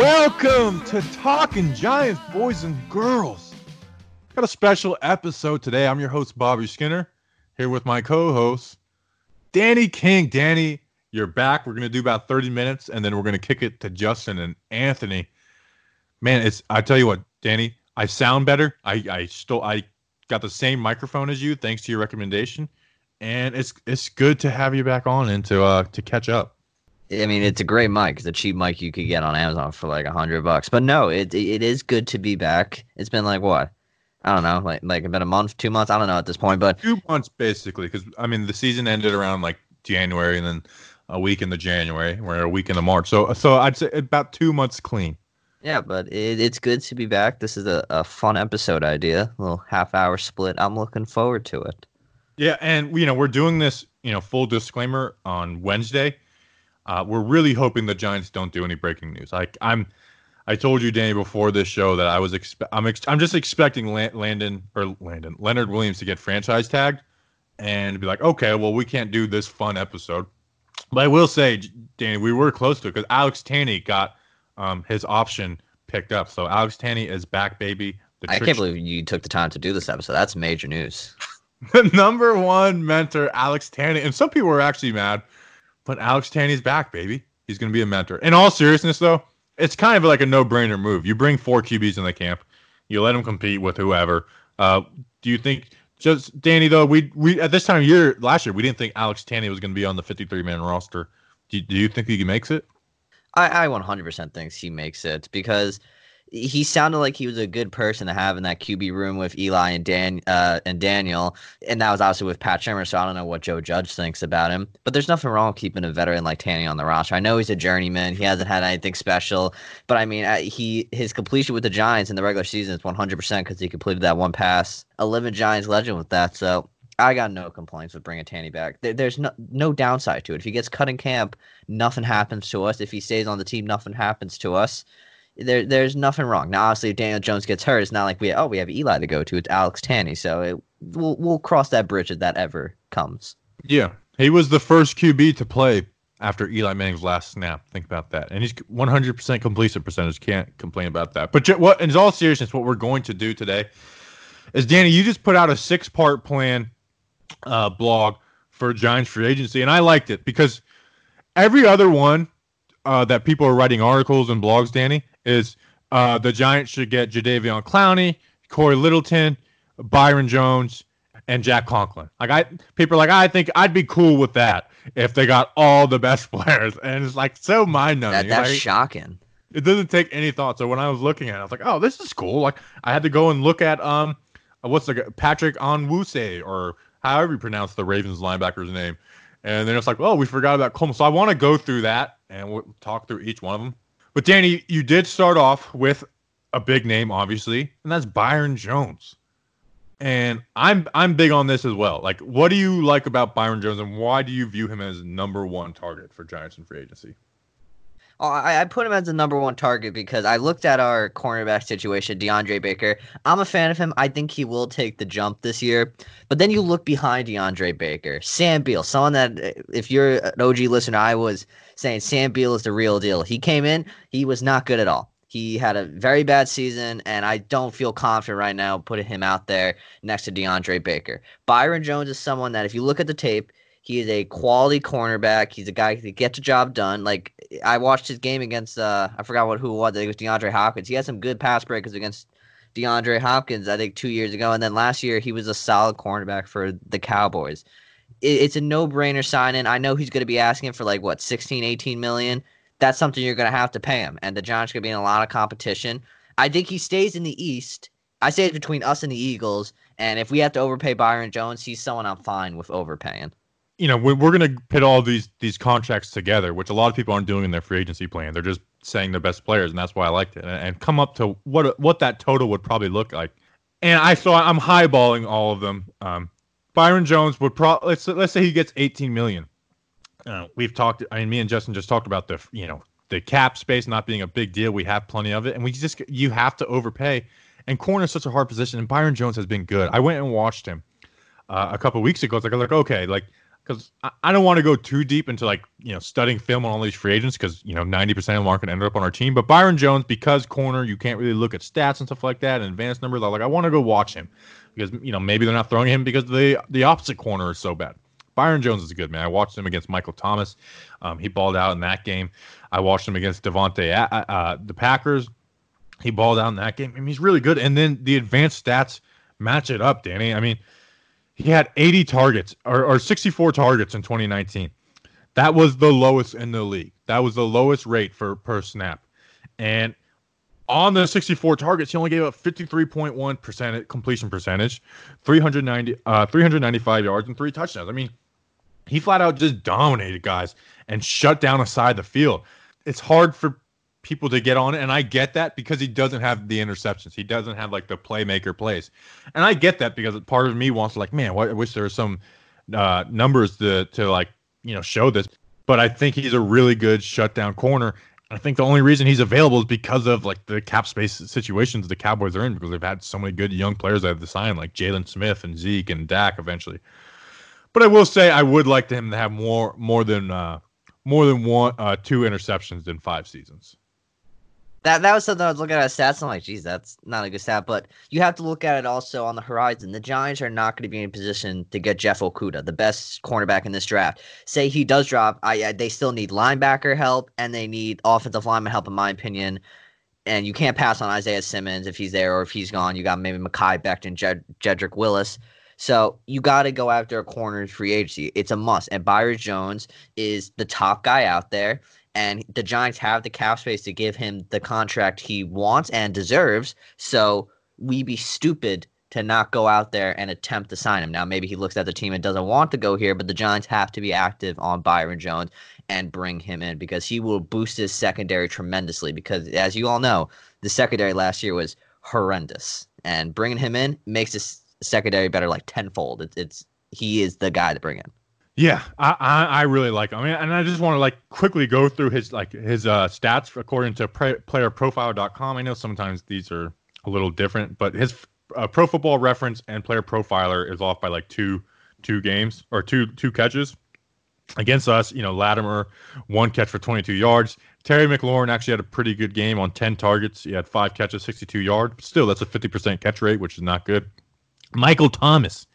Welcome to Talking Giants, boys and girls. Got a special episode today. I'm your host, Bobby Skinner, here with my co host, Danny King. Danny, you're back. We're going to do about 30 minutes and then we're going to kick it to Justin and Anthony. Man, it's, I tell you what, Danny, I sound better. I, I still, I got the same microphone as you thanks to your recommendation. And it's, it's good to have you back on and to, uh, to catch up. I mean, it's a great mic. It's a cheap mic you could get on Amazon for like a hundred bucks. But no, it it is good to be back. It's been like what? I don't know, like like about a month, two months. I don't know at this point, but two months basically. Because I mean, the season ended around like January, and then a week in the January, or a week in the March. So so I'd say about two months clean. Yeah, but it, it's good to be back. This is a, a fun episode idea, a little half hour split. I'm looking forward to it. Yeah, and you know we're doing this. You know, full disclaimer on Wednesday uh, we're really hoping the Giants don't do any breaking news. Like I'm, I told you, Danny, before this show that I was expe- I'm ex- I'm just expecting Landon or Landon Leonard Williams to get franchise tagged and be like, okay, well we can't do this fun episode. But I will say, Danny, we were close to it because Alex Tanney got um, his option picked up. So Alex Tanney is back, baby. I can't believe you took the time to do this episode. That's major news. the number one mentor, Alex Tanney, and some people were actually mad but Alex Tanney's back, baby. He's going to be a mentor. In all seriousness, though, it's kind of like a no-brainer move. You bring four QBs in the camp, you let them compete with whoever. Uh, do you think just Danny though? We we at this time of year last year we didn't think Alex Tanney was going to be on the 53-man roster. Do, do you think he makes it? I, I 100% think he makes it because he sounded like he was a good person to have in that QB room with Eli and Dan uh, and Daniel, and that was obviously with Pat Shurmur. So I don't know what Joe Judge thinks about him, but there's nothing wrong with keeping a veteran like Tanney on the roster. I know he's a journeyman; he hasn't had anything special, but I mean, he his completion with the Giants in the regular season is 100 percent because he completed that one pass. A living Giants legend with that, so. I got no complaints with bringing Tanney back. There, there's no no downside to it. If he gets cut in camp, nothing happens to us. If he stays on the team, nothing happens to us there there's nothing wrong. Now, obviously, if Daniel Jones gets hurt, it's not like we oh we have Eli to go to. It's Alex Tanney, so it, we'll we'll cross that bridge if that ever comes. Yeah, he was the first QB to play after Eli Manning's last snap. Think about that, and he's 100% completion percentage. Can't complain about that. But what, in all seriousness, what we're going to do today is, Danny, you just put out a six-part plan uh, blog for Giants free agency, and I liked it because every other one uh, that people are writing articles and blogs, Danny, is uh, the Giants should get Jadeveon Clowney, Cory Littleton, Byron Jones, and Jack Conklin. Like I, people are like, I think I'd be cool with that if they got all the best players, and it's like so mind numbing. That, that's like, shocking. It doesn't take any thought. So when I was looking at it, I was like, oh, this is cool. Like I had to go and look at um, what's the Patrick Onwuasor or however you pronounce the Ravens linebacker's name, and then it's like, oh, we forgot about Coleman. So I want to go through that and we'll talk through each one of them. But Danny, you did start off with a big name, obviously, and that's Byron Jones. And I'm I'm big on this as well. Like, what do you like about Byron Jones, and why do you view him as number one target for Giants in free agency? Oh, I, I put him as the number one target because I looked at our cornerback situation, DeAndre Baker. I'm a fan of him. I think he will take the jump this year. But then you look behind DeAndre Baker, Sam Beal, someone that, uh, if you're an OG listener, I was saying Sam Beal is the real deal. He came in, he was not good at all. He had a very bad season, and I don't feel confident right now putting him out there next to DeAndre Baker. Byron Jones is someone that, if you look at the tape, he is a quality cornerback. He's a guy that gets the job done. Like I watched his game against uh I forgot what who it was. I think it was DeAndre Hopkins. He had some good pass breakers against DeAndre Hopkins, I think two years ago, and then last year he was a solid cornerback for the Cowboys. It, it's a no-brainer signing. I know he's going to be asking for like what 16, 18 million. That's something you're going to have to pay him, and the Giants going to be in a lot of competition. I think he stays in the East. I say it's between us and the Eagles, and if we have to overpay Byron Jones, he's someone I'm fine with overpaying you know, we're, we're going to put all these these contracts together, which a lot of people aren't doing in their free agency plan. They're just saying their best players, and that's why I liked it, and, and come up to what what that total would probably look like. And I so I'm highballing all of them. Um, Byron Jones would probably let's let's say he gets 18 million. Uh, we've talked. I mean, me and Justin just talked about the you know the cap space not being a big deal. We have plenty of it, and we just you have to overpay. And corner is such a hard position, and Byron Jones has been good. I went and watched him uh, a couple weeks ago. It's like, like okay, like because I, I, don't want to go too deep into like you know studying film on all these free agents because you know 90% of them aren't going to end up on our team. But Byron Jones, because corner, you can't really look at stats and stuff like that and advanced numbers. I like I want to go watch him because you know maybe they're not throwing him because the the opposite corner is so bad. Byron Jones is a good man. I watched him against Michael Thomas. Um, he balled out in that game. I watched him against Davante, uh, uh, the Packers. He balled out in that game. I mean, he's really good. And then the advanced stats match it up, Danny. I mean, he had 80 targets or, or 64 targets in 2019. That was the lowest in the league. That was the lowest rate for per snap. And on the 64 targets, he only gave up 53.1 percent completion percentage, 390, uh, 395 yards, and three touchdowns. I mean, he flat out just dominated guys and shut down a side of the field. It's hard for people to get on it, and I get that because he doesn't have the interceptions. He doesn't have like the playmaker plays, and I get that because part of me wants to like, man, I wish there were some uh, numbers to to like you know show this. But I think he's a really good shutdown corner, I think the only reason he's available is because of like the cap space situations the Cowboys are in because they've had so many good young players that have to sign like Jaylon Smith and Zeke and Dak eventually. But I will say I would like to him to have more more than uh, more than one uh, two interceptions in five seasons. That that was something I was looking at stats. I'm like, geez, that's not a good stat. But you have to look at it also on the horizon. The Giants are not going to be in a position to get Jeff Okudah, the best cornerback in this draft. Say he does drop, I, I they still need linebacker help and they need offensive lineman help, in my opinion. And you can't pass on Isaiah Simmons if he's there or if he's gone. You got maybe Mekhi Becton, Jed, Jedrick Willis. So you got to go after a corner free agency. It's a must. And Byron Jones is the top guy out there and the Giants have the cap space to give him the contract he wants and deserves. So we'd be stupid to not go out there and attempt to sign him. Now maybe he looks at the team and doesn't want to go here, but the Giants have to be active on Byron Jones and bring him in because he will boost his secondary tremendously because as you all know, the secondary last year was horrendous. And bringing him in makes this secondary better like tenfold. It's, it's he is the guy to bring in. Yeah, I, I, I really like him. I mean, and I just want to like quickly go through his like his uh, stats according to pre- playerprofile.com. I know sometimes these are a little different, but his uh, Pro Football Reference and Player Profiler is off by like two two games or two two catches against us. You know, Latimer one catch for 22 yards. Terry McLaurin actually had a pretty good game on 10 targets. He had five catches, 62 yards. Still, that's a 50% catch rate, which is not good. Michael Thomas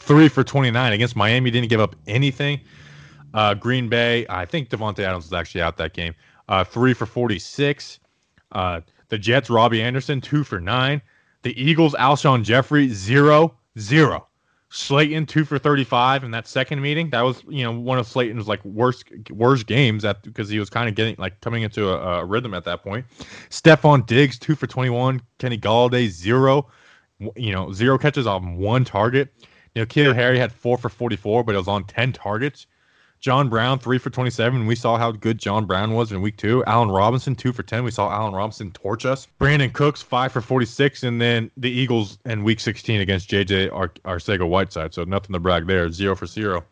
three for 29 against Miami. Didn't give up anything. Uh, Green Bay, I think Davante Adams was actually out that game. Uh, three for 46. Uh, the Jets, Robbie Anderson, two for nine. The Eagles, Alshon Jeffery, zero, zero. Slayton, two for 35 in that second meeting. That was, you know, one of Slayton's like worst worst games at because he was kind of getting like coming into a, a rhythm at that point. Stefon Diggs, two for 21. Kenny Golladay, zero. You know, zero catches on one target. You know, N'Keal Harry had four for 44, but it was on 10 targets. John Brown, three for 27. We saw how good John Brown was in week two. Allen Robinson, two for 10. We saw Allen Robinson torch us. Brandin Cooks, five for 46. And then the Eagles in week 16 against JJ Ar- Arcega Whiteside. So nothing to brag there. Zero for zero.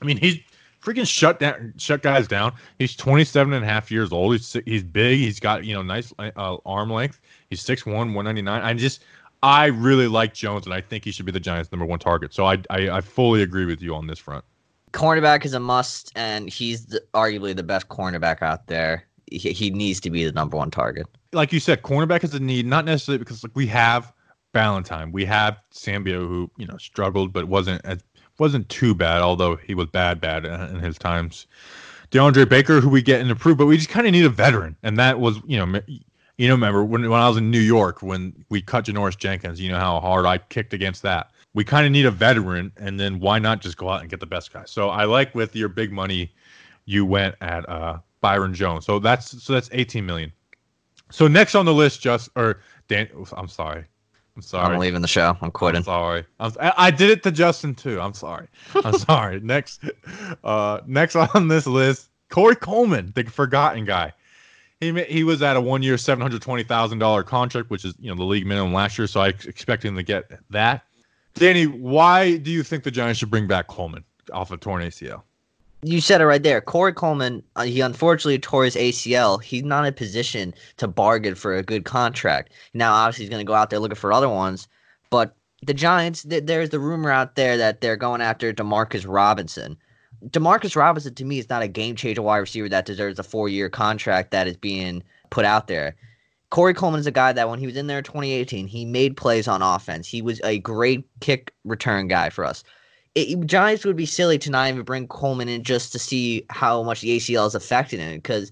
I mean, he's freaking shut down, shut guys down. He's 27 and a half years old. He's he's big. He's got, you know, nice uh, arm length. He's 6'1, 199. I just, I really like Jones, and I think he should be the Giants' number one target. So I, I, I fully agree with you on this front. Cornerback is a must, and he's the, arguably the best cornerback out there. He, he needs to be the number one target. Like you said, cornerback is a need, not necessarily because like we have Ballentine, we have Sam Beal, who you know struggled but wasn't as wasn't too bad, although he was bad bad in his times. DeAndre Baker, who we get and improve, but we just kind of need a veteran, and that was you know you know, remember when, when I was in New York when we cut Janoris Jenkins, you know how hard I kicked against that. We kind of need a veteran, and then why not just go out and get the best guy? So I like with your big money, you went at uh, Byron Jones. So that's so that's 18 million. So next on the list, just or Dan, I'm sorry, I'm sorry. I'm leaving the show. I'm quitting. I'm sorry. I'm, I did it to Justin too. I'm sorry. I'm sorry. Next, uh, next on this list, Corey Coleman, the forgotten guy. He he was at a one year seven hundred twenty thousand dollar contract, which is you know the league minimum last year. So I expect him to get that. Danny, why do you think the Giants should bring back Coleman off of torn ACL? You said it right there. Corey Coleman, uh, he unfortunately tore his ACL. He's not in a position to bargain for a good contract. Now, obviously, he's going to go out there looking for other ones. But the Giants, th- there's the rumor out there that they're going after Demarcus Robinson. Demarcus Robinson to me is not a game changer wide receiver that deserves a four year contract that is being put out there. Corey Coleman is a guy that when he was in there in 2018, he made plays on offense. He was a great kick return guy for us. It, Giants would be silly to not even bring Coleman in just to see how much the ACL is affecting him because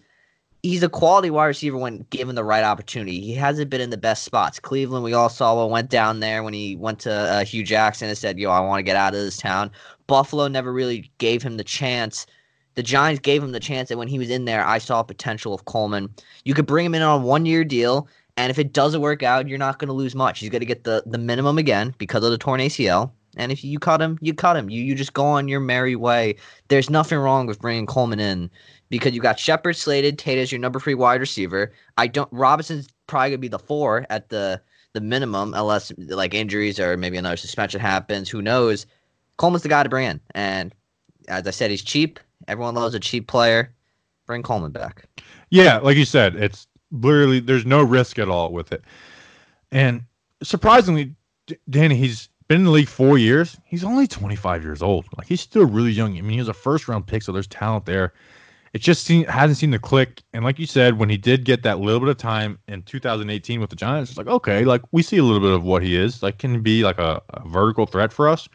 he's a quality wide receiver when given the right opportunity. He hasn't been in the best spots. Cleveland, we all saw what went down there when he went to uh, Hue Jackson and said, "Yo, I want to get out of this town." Buffalo never really gave him the chance. The Giants gave him the chance, and when he was in there, I saw potential of Coleman. You could bring him in on a one-year deal, and if it doesn't work out, you're not going to lose much. He's going to get the the minimum again because of the torn ACL. And if you cut him, you cut him. You you just go on your merry way. There's nothing wrong with bringing Coleman in because you got Shepard Slayton, Tate as your number three wide receiver. I don't. Robinson's probably gonna be the four at the the minimum, unless like injuries or maybe another suspension happens. Who knows? Coleman's the guy to bring in, and as I said, he's cheap. Everyone loves a cheap player. Bring Coleman back. Yeah, like you said, it's literally there's no risk at all with it. And surprisingly, Danny, he's been in the league four years. He's only 25 years old. Like he's still really young. I mean, he was a first round pick, so there's talent there it just seen, hasn't seen the click. And like you said, when he did get that little bit of time in 2018 with the Giants, it's like, okay, like we see a little bit of what he is. Like, can be like a, a vertical threat for us.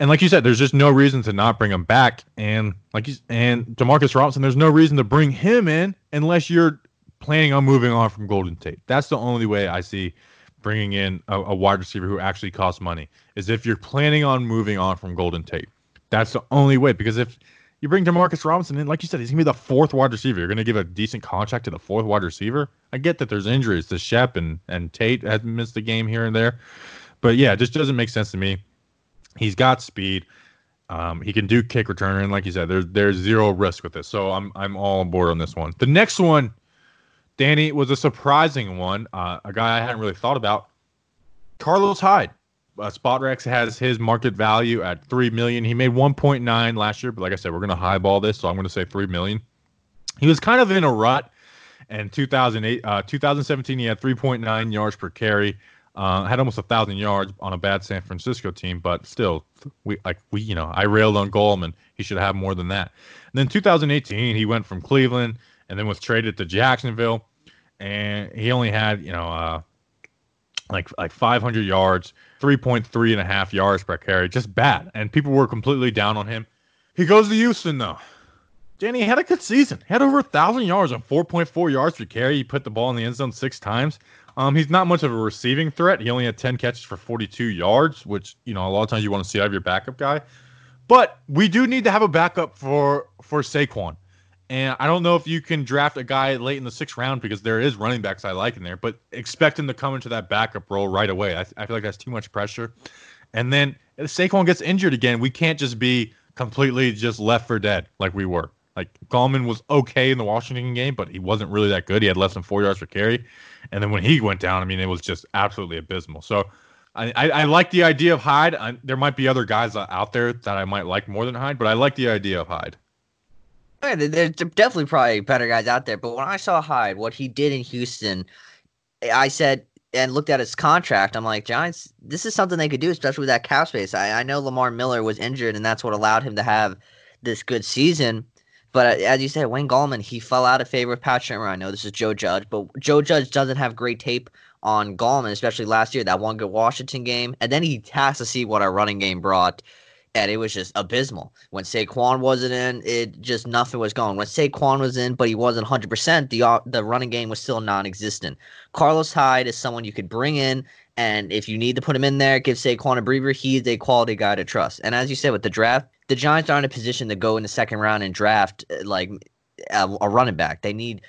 And like you said, there's just no reason to not bring him back. And like he's and Demarcus Robinson, there's no reason to bring him in unless you're planning on moving on from Golden Tate. That's the only way I see bringing in a, a wide receiver who actually costs money is if you're planning on moving on from Golden Tate. That's the only way because if you bring Demarcus Robinson in, like you said, he's gonna be the fourth wide receiver. You're gonna give a decent contract to the fourth wide receiver. I get that there's injuries to Shep and and Tate has missed a game here and there, but yeah, it just doesn't make sense to me. He's got speed. Um, he can do kick returner, and like you said, there's there's zero risk with this. So I'm I'm all on board on this one. The next one, Danny, was a surprising one. Uh, a guy I hadn't really thought about. Carlos Hyde uh, Spotrac has his market value at three million. He made 1.9 last year, but like I said, we're going to highball this, so I'm going to say three million. He was kind of in a rut. And 2008, uh, 2017, he had 3.9 yards per carry. Uh, had almost a thousand yards on a bad San Francisco team, but still, we like we you know I railed on Goldman. He should have more than that. And then 2018, he went from Cleveland and then was traded to Jacksonville, and he only had you know uh, like like 500 yards, 3.3 and a half yards per carry, just bad. And people were completely down on him. He goes to Houston though. Danny had a good season. He had over a thousand yards on 4.4 yards per carry. He put the ball in the end zone six times. Um, he's not much of a receiving threat. He only had 10 catches for 42 yards, which you know a lot of times you want to see out of your backup guy. But we do need to have a backup for for Saquon. And I don't know if you can draft a guy late in the sixth round because there is running backs I like in there, but expect him to come into that backup role right away. I, I feel like that's too much pressure. And then if Saquon gets injured again, we can't just be completely just left for dead like we were. Like Gallman was okay in the Washington game, but he wasn't really that good. He had less than four yards per carry. And then when he went down, I mean, it was just absolutely abysmal. So I, I, I like the idea of Hyde. I, there might be other guys out there that I might like more than Hyde, but I like the idea of Hyde. Yeah, there's definitely probably better guys out there, but when I saw Hyde, what he did in Houston, I said and looked at his contract. I'm like, Giants, this is something they could do, especially with that cap space. I, I know Lamar Miller was injured, and that's what allowed him to have this good season. But uh, as you said, Wayne Gallman, he fell out of favor with Pat Shurmur. I know this is Joe Judge, but Joe Judge doesn't have great tape on Gallman, especially last year, that one good Washington game. And then he has to see what our running game brought and it was just abysmal. When Saquon wasn't in, it just nothing was going. When Saquon was in, but he wasn't 100%, the the running game was still non-existent. Carlos Hyde is someone you could bring in, and if you need to put him in there, give Saquon a breather. He's a quality guy to trust. And as you said with the draft, the Giants aren't in a position to go in the second round and draft uh, like a, a running back. They need.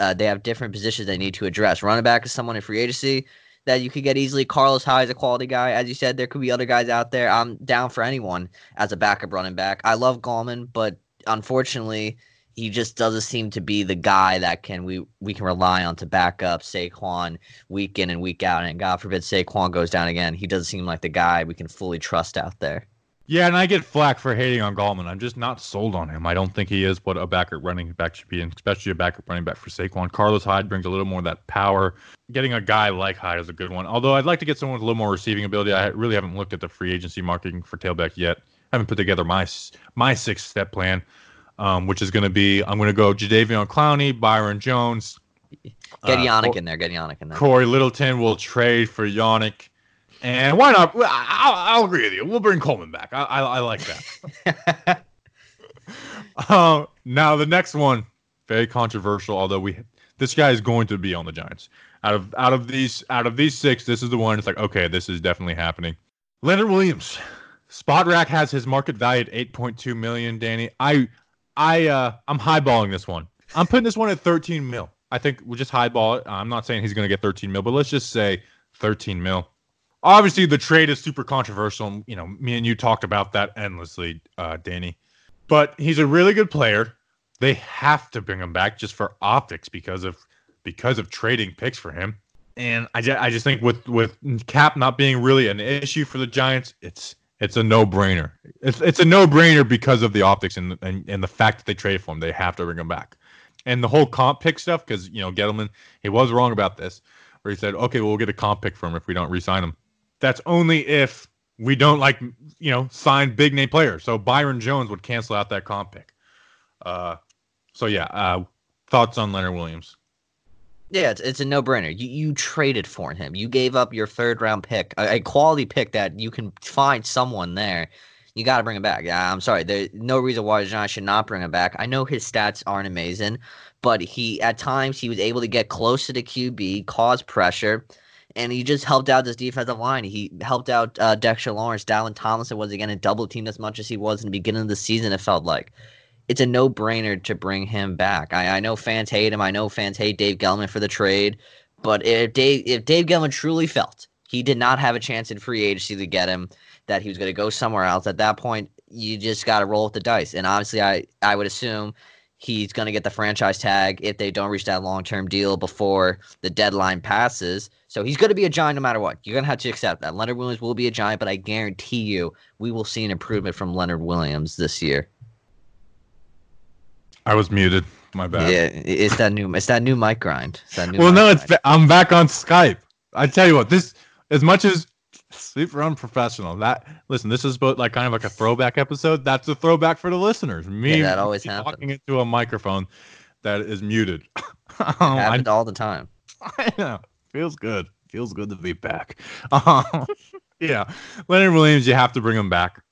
Uh, they have different positions they need to address. Running back is someone in free agency that you could get easily. Carlos Hyde is a quality guy. As you said, there could be other guys out there. I'm down for anyone as a backup running back. I love Gallman, but unfortunately, he just doesn't seem to be the guy that can we we can rely on to back up Saquon week in and week out. And God forbid Saquon goes down again. He doesn't seem like the guy we can fully trust out there. Yeah, and I get flack for hating on Gallman. I'm just not sold on him. I don't think he is what a backup running back should be, and especially a backup running back for Saquon. Carlos Hyde brings a little more of that power. Getting a guy like Hyde is a good one. Although I'd like to get someone with a little more receiving ability. I really haven't looked at the free agency marketing for tailback yet. I haven't put together my my six step plan, um, which is going to be I'm going to go Jadeveon Clowney, Byron Jones. Get uh, Yannick in there. Get Yannick in there. Corey Littleton will trade for Yannick. And why not? I'll, I'll, agree with you. We'll bring Coleman back. I, I, I like that. uh, now the next one, very controversial. Although we, this guy is going to be on the Giants. Out of out of these out of these six, this is the one. It's like okay, this is definitely happening. Leonard Williams, Spotrac has his market value at eight point two million. Danny, I I uh I'm highballing this one. I'm putting this one at 13 mil. I think we'll just highball it. I'm not saying he's going to get 13 mil, but let's just say 13 mil obviously the trade is super controversial. You know, me and you talked about that endlessly, uh, Danny. But he's a really good player. They have to bring him back just for optics because of because of trading picks for him. And I just, I just think with with cap not being really an issue for the Giants, it's it's a no brainer. It's it's a no brainer because of the optics and, and and the fact that they traded for him. They have to bring him back. And the whole comp pick stuff, because you know Gettleman, he was wrong about this, where he said, okay, well, we'll get a comp pick for him if we don't re-sign him that's only if we don't like you know sign big name players. So Byron Jones would cancel out that comp pick. Uh, so yeah, uh, thoughts on Leonard Williams? Yeah, it's, it's a no brainer. You you traded for him. You gave up your third round pick, a, a quality pick that you can find someone there. You got to bring him back. Yeah, I'm sorry. There's no reason why John should not bring him back. I know his stats aren't amazing, but he at times he was able to get close to the QB, cause pressure and he just helped out this defensive line. He helped out uh, Dexter Lawrence. Dalvin Tomlinson was again a double team as much as he was in the beginning of the season. It felt like it's a no brainer to bring him back. I, I know fans hate him. I know fans hate Dave Gettleman for the trade, but if Dave if Dave truly felt he did not have a chance in free agency to get him, that he was going to go somewhere else, at that point you just got to roll with the dice. And obviously, I I would assume he's going to get the franchise tag if they don't reach that long term deal before the deadline passes. So he's going to be a giant no matter what. You're going to have to accept that. Leonard Williams will be a giant, but I guarantee you we will see an improvement from Leonard Williams this year. I was muted. My bad. Yeah, it's that new. It's that new mic grind. That new well, no, it's. I'm back on Skype. I tell you what, this as much as super unprofessional. That listen, this is both like kind of like a throwback episode. That's a throwback for the listeners. Me yeah, that always happens. talking into a microphone that is muted. um, happens all the time. I know. Feels good. Feels good to be back. Um, yeah, Leonard Williams, you have to bring him back.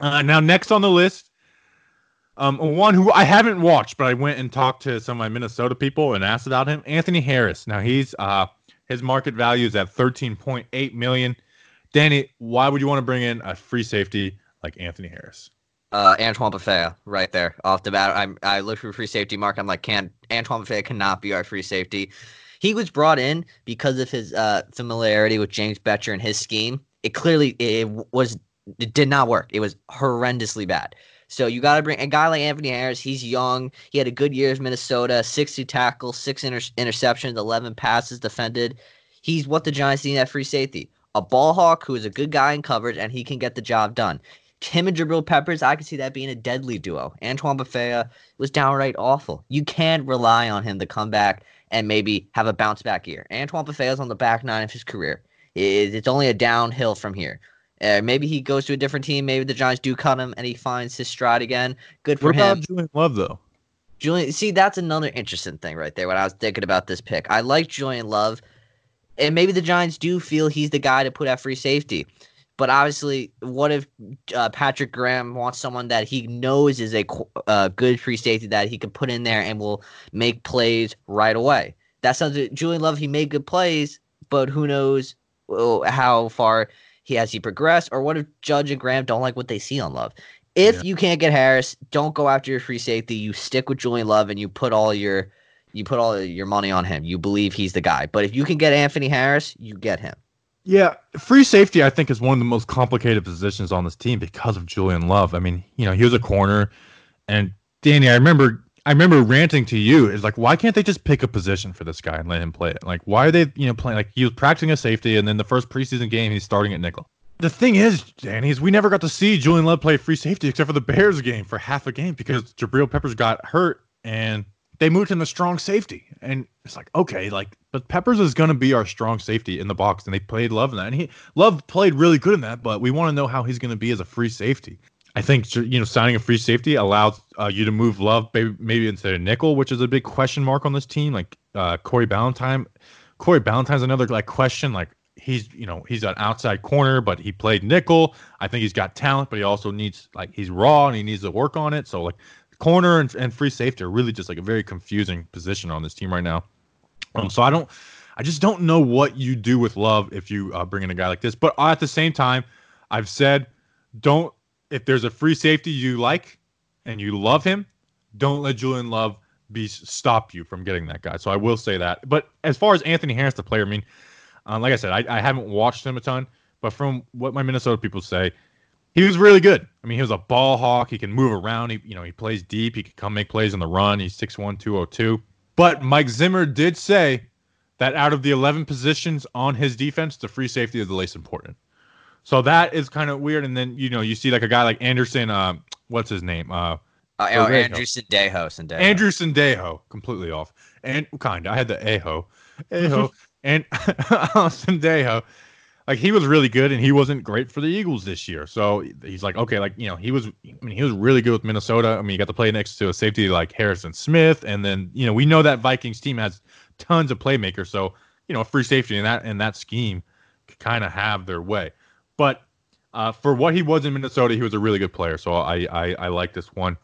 Uh, now, next on the list, um, one who I haven't watched, but I went and talked to some of my Minnesota people and asked about him, Anthony Harris. Now he's uh, his market value is at 13.8 million. Danny, why would you want to bring in a free safety like Anthony Harris? Uh, Antoine Bethea, right there off the bat. I I looked for free safety mark. I'm like, can Antoine Bethea cannot be our free safety. He was brought in because of his uh, familiarity with James Bettcher and his scheme. It clearly it was it did not work. It was horrendously bad. So you got to bring a guy like Anthony Harris. He's young. He had a good year as Minnesota, 60 tackles, six inter- interceptions, 11 passes defended. He's what the Giants need at free safety a ball hawk who is a good guy in coverage and he can get the job done. Him and Jabril Peppers, I could see that being a deadly duo. Antoine Bethea was downright awful. You can't rely on him to come back and maybe have a bounce back year. Antoine Bethea is on the back nine of his career. It's only a downhill from here. Uh, maybe he goes to a different team. Maybe the Giants do cut him and he finds his stride again. Good for what him. About Julian Love though? Julian, see, that's another interesting thing right there. When I was thinking about this pick, I like Julian Love and maybe the Giants do feel he's the guy to put at free safety. But obviously, what if uh, Patrick Graham wants someone that he knows is a uh, good free safety that he can put in there and will make plays right away? That sounds. Like Julian Love, he made good plays, but who knows how far he has he progressed, or what if Judge and Graham don't like what they see on Love? If yeah. you can't get Harris, don't go after your free safety. You stick with Julian Love and you put all your you put all your money on him. You believe he's the guy. But if you can get Anthony Harris, you get him. Yeah, free safety I think is one of the most complicated positions on this team because of Julian Love. I mean, you know, he was a corner, and Danny, I remember I remember ranting to you is like, why can't they just pick a position for this guy and let him play it? Like, why are they, you know, playing like he was practicing a safety, and then the first preseason game he's starting at nickel. The thing is, Danny, is we never got to see Julian Love play free safety except for the Bears game for half a game because Jabril Peppers got hurt and they moved him to strong safety. And it's like, okay, like, but Peppers is going to be our strong safety in the box. And they played Love in that. And he, Love played really good in that, but we want to know how he's going to be as a free safety. I think you know signing a free safety allows uh, you to move Love maybe, maybe a nickel, which is a big question mark on this team. Like uh, Corey Ballentine, Corey Ballentine's another like question. Like he's you know he's an outside corner, but he played nickel. I think he's got talent, but he also needs like he's raw and he needs to work on it. So like corner and, and free safety are really just like a very confusing position on this team right now. Um, so I don't, I just don't know what you do with Love if you uh, bring in a guy like this. But at the same time, I've said don't if there's a free safety you like and you love him, don't let Julian Love be stop you from getting that guy. So I will say that. But as far as Anthony Harris, the player, I mean, uh, like I said, I, I haven't watched him a ton, but from what my Minnesota people say, he was really good. I mean, he was a ball hawk. He can move around. He, you know, he plays deep. He can come make plays on the run. He's 6'1", 202. But Mike Zimmer did say that out of the 11 positions on his defense, the free safety is the least important. So that is kind of weird. And then, you know, you see like a guy like Anderson, uh, what's his name? Uh, uh, oh, Andrew Sendejo. Sendejo. Andrew Sendejo, completely off. And kind of, I had the Aho. Aho. and Sendejo like he was really good and he wasn't great for the Eagles this year. So he's like, okay, like you know, he was. I mean, he was really good with Minnesota. I mean, you got to play next to a safety like Harrison Smith, and then you know we know that Vikings team has tons of playmakers. So you know, a free safety in that in that scheme could kind of have their way. But uh, for what he was in Minnesota, he was a really good player. So I I, I like this one.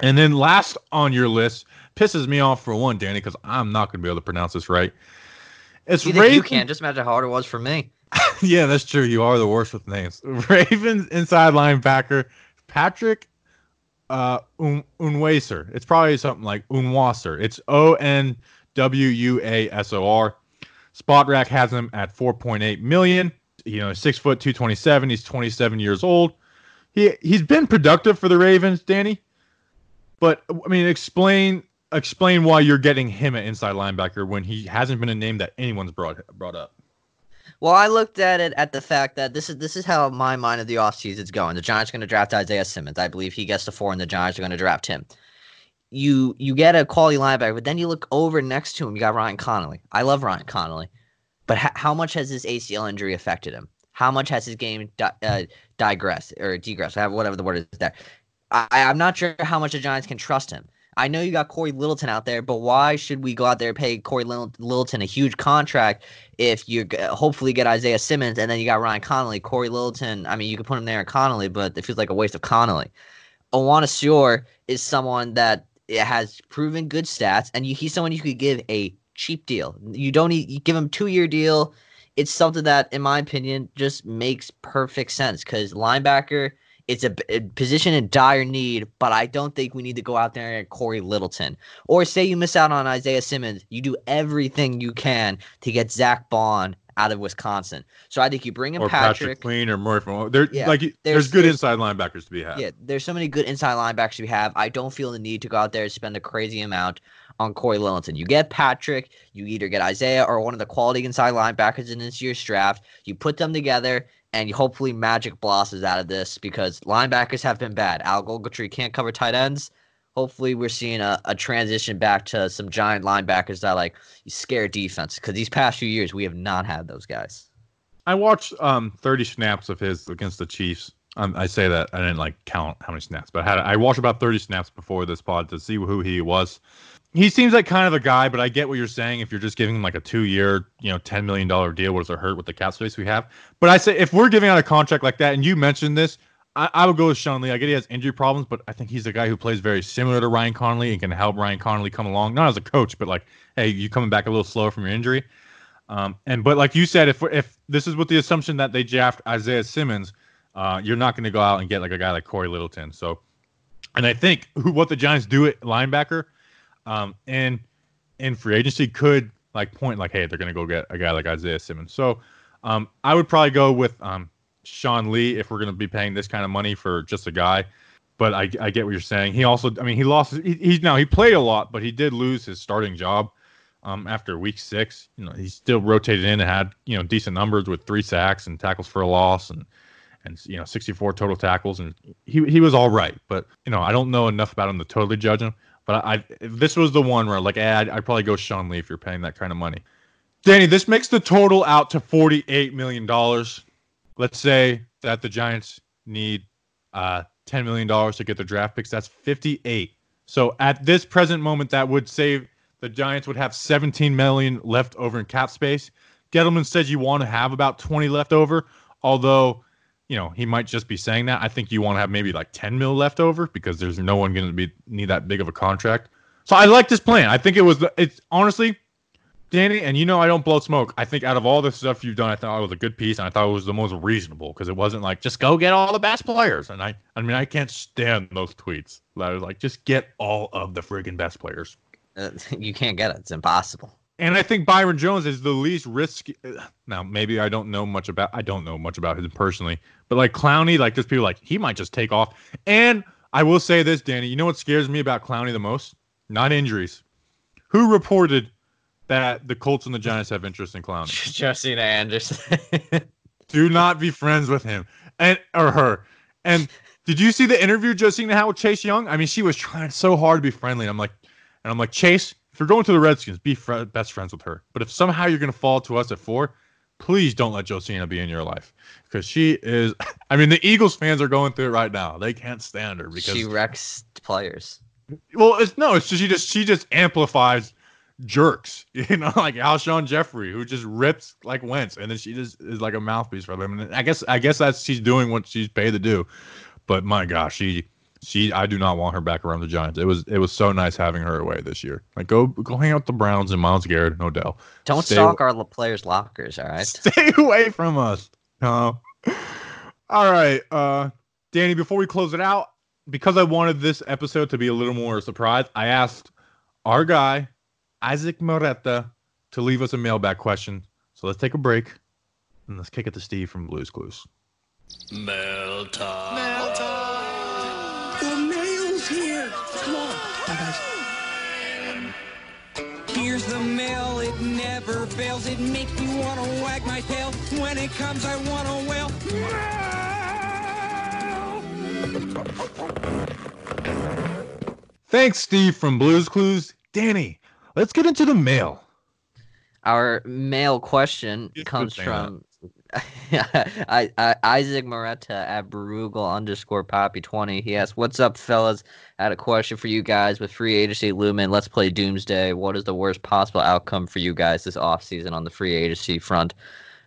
And then last on your list pisses me off for one, Danny, because I'm not going to be able to pronounce this right. It's you you can't. Just imagine how hard it was for me. Yeah, that's true. You are the worst with names. Ravens inside linebacker Patrick uh Un- Unwasor. It's probably something like Unwasser. It's O N W U A S O R. Spotrac has him at 4.8 million. You know, six foot 227. He's 27 years old. He he's been productive for the Ravens, Danny. But I mean, explain explain why you're getting him at inside linebacker when he hasn't been a name that anyone's brought brought up. Well, I looked at it at the fact that this is this is how my mind of the offseason is going. The Giants are going to draft Isaiah Simmons. I believe he gets the four, and the Giants are going to draft him. You you get a quality linebacker, but then you look over next to him. You got Ryan Connelly. I love Ryan Connelly, but h- how much has his ACL injury affected him? How much has his game di- uh, digressed or degressed? Whatever the word is there. I, I'm not sure how much the Giants can trust him. I know you got Corey Littleton out there, but why should we go out there and pay Corey Littleton a huge contract if you hopefully get Isaiah Simmons and then you got Ryan Connelly? Corey Littleton? I mean, you could put him there in Connelly, but it feels like a waste of Connelly. Onwenu is someone that has proven good stats, and he's someone you could give a cheap deal. You don't need, you give him two year deal. It's something that, in my opinion, just makes perfect sense because linebacker it's a, a, position in dire need, but I don't think we need to go out there and Corey Littleton. Or say you miss out on Isaiah Simmons, you do everything you can to get Zack Baun out of Wisconsin. So I think you bring in or Patrick, Patrick Queen or Murphy. There, yeah, like there's, there's good there's, inside linebackers to be had. Yeah, there's so many good inside linebackers we have. I don't feel the need to go out there and spend a crazy amount on Corey Littleton. You get Patrick, you either get Isaiah or one of the quality inside linebackers in this year's draft. You put them together, and hopefully magic blossoms out of this because linebackers have been bad. Al Ogletree can't cover tight ends. Hopefully, we're seeing a, a transition back to some giant linebackers that like scare defense because these past few years we have not had those guys. I watched um 30 snaps of his against the Chiefs. Um, I say that I didn't like count how many snaps, but I had I watched about 30 snaps before this pod to see who he was he seems like kind of a guy, but I get what you're saying. If you're just giving him like a two year, you know, $10 million deal, what does it hurt with the cap space we have? But I say if we're giving out a contract like that, and you mentioned this, I, I would go with Sean Lee. I get he has injury problems, but I think he's a guy who plays very similar to Ryan Connelly and can help Ryan Connelly come along, not as a coach, but like, hey, you coming back a little slower from your injury. Um, and but like you said, if if this is with the assumption that they draft Isaiah Simmons, uh, you're not going to go out and get like a guy like Corey Littleton. So, and I think who what the Giants do at linebacker um, and in free agency could like point like, hey, they're gonna go get a guy like Isaiah Simmons. So um, I would probably go with um, Sean Lee if we're gonna be paying this kind of money for just a guy. But I, I get what you're saying. He also, I mean, he lost. He, he's now he played a lot, but he did lose his starting job um, after week six. You know, he still rotated in and had you know decent numbers with three sacks and tackles for a loss and and you know 64 total tackles and he he was all right. But you know, I don't know enough about him to totally judge him. But I, this was the one where like, eh, I'd, I'd probably go Sean Lee if you're paying that kind of money. Danny, this makes the total out to forty-eight million dollars. Let's say that the Giants need uh, ten million dollars to get their draft picks. That's fifty-eight. So at this present moment, that would save the Giants would have seventeen million left over in cap space. Gettleman says you want to have about twenty left over, although you know he might just be saying that. I think you want to have maybe like ten mil left over because there's no one going to be need that big of a contract. So I like this plan. I think it was it's honestly Danny, and you know I don't blow smoke. I think out of all the stuff you've done, I thought it was a good piece, and I thought it was the most reasonable because it wasn't like just go get all the best players. And I, I mean, I can't stand those tweets. That was like just get all of the friggin' best players. Uh, you can't get it. It's impossible. And I think Byron Jones is the least risky. Now, maybe I don't know much about. I don't know much about him personally, but like Clowney, like there's people like he might just take off. And I will say this, Danny. You know what scares me about Clowney the most? Not injuries. Who reported that the Colts and the Giants have interest in Clowney. Josina Anderson. Do not be friends with him and or her. And did you see the interview Josina had with Chase Young? I mean, she was trying so hard to be friendly. And I'm like, and I'm like, Chase, if you're going to the Redskins, be fr- best friends with her. But if somehow you're gonna fall to us at four, please don't let Josina be in your life because she is. I mean, the Eagles fans are going through it right now. They can't stand her because she wrecks players. Well, it's no, it's just she just she just amplifies jerks, you know, like Alshon Jeffery, who just rips like Wentz, and then she just is like a mouthpiece for them. And I guess I guess that's she's doing what she's paid to do. But my gosh, she she I do not want her back around the Giants. It was it was so nice having her away this year. Like go go hang out with the Browns and Myles Garrett and Odell. Don't stay stalk away. our players' lockers, all right? Stay away from us. Uh, all right, uh, Danny. Before we close it out, because I wanted this episode to be a little more surprise, I asked our guy Isaac Moretta to leave us a mailbag question. So let's take a break and let's kick it to Steve from Blues Clues. Mail time. Mail time. Here's the mail. It never fails. It makes me want to wag my tail. When it comes, I want to wail. Thanks, Steve from Blues Clues. Danny, Let's get into the mail. Our mail question comes from I, I, Isaac Moretta at Brugal underscore Poppy twenty. He asks, "What's up, fellas? I had a question for you guys with free agency looming. Let's play Doomsday. What is the worst possible outcome for you guys this off season on the free agency front?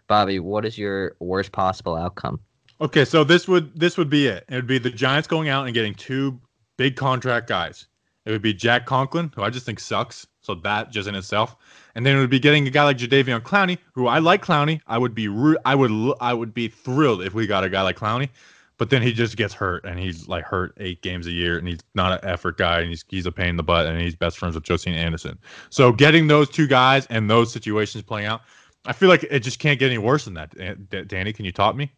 Bobby, what is your worst possible outcome?" Okay, so this would this would be it. It would be the Giants going out and getting two big contract guys. It would be Jack Conklin, who I just think sucks. So that just in itself, and then it would be getting a guy like Jadeveon Clowney, who I like Clowney. I would be I would I would be thrilled if we got a guy like Clowney, but then he just gets hurt and he's like hurt eight games a year and he's not an effort guy and he's he's a pain in the butt and he's best friends with Josina Anderson. So getting those two guys and those situations playing out, I feel like it just can't get any worse than that. Danny, can you talk me?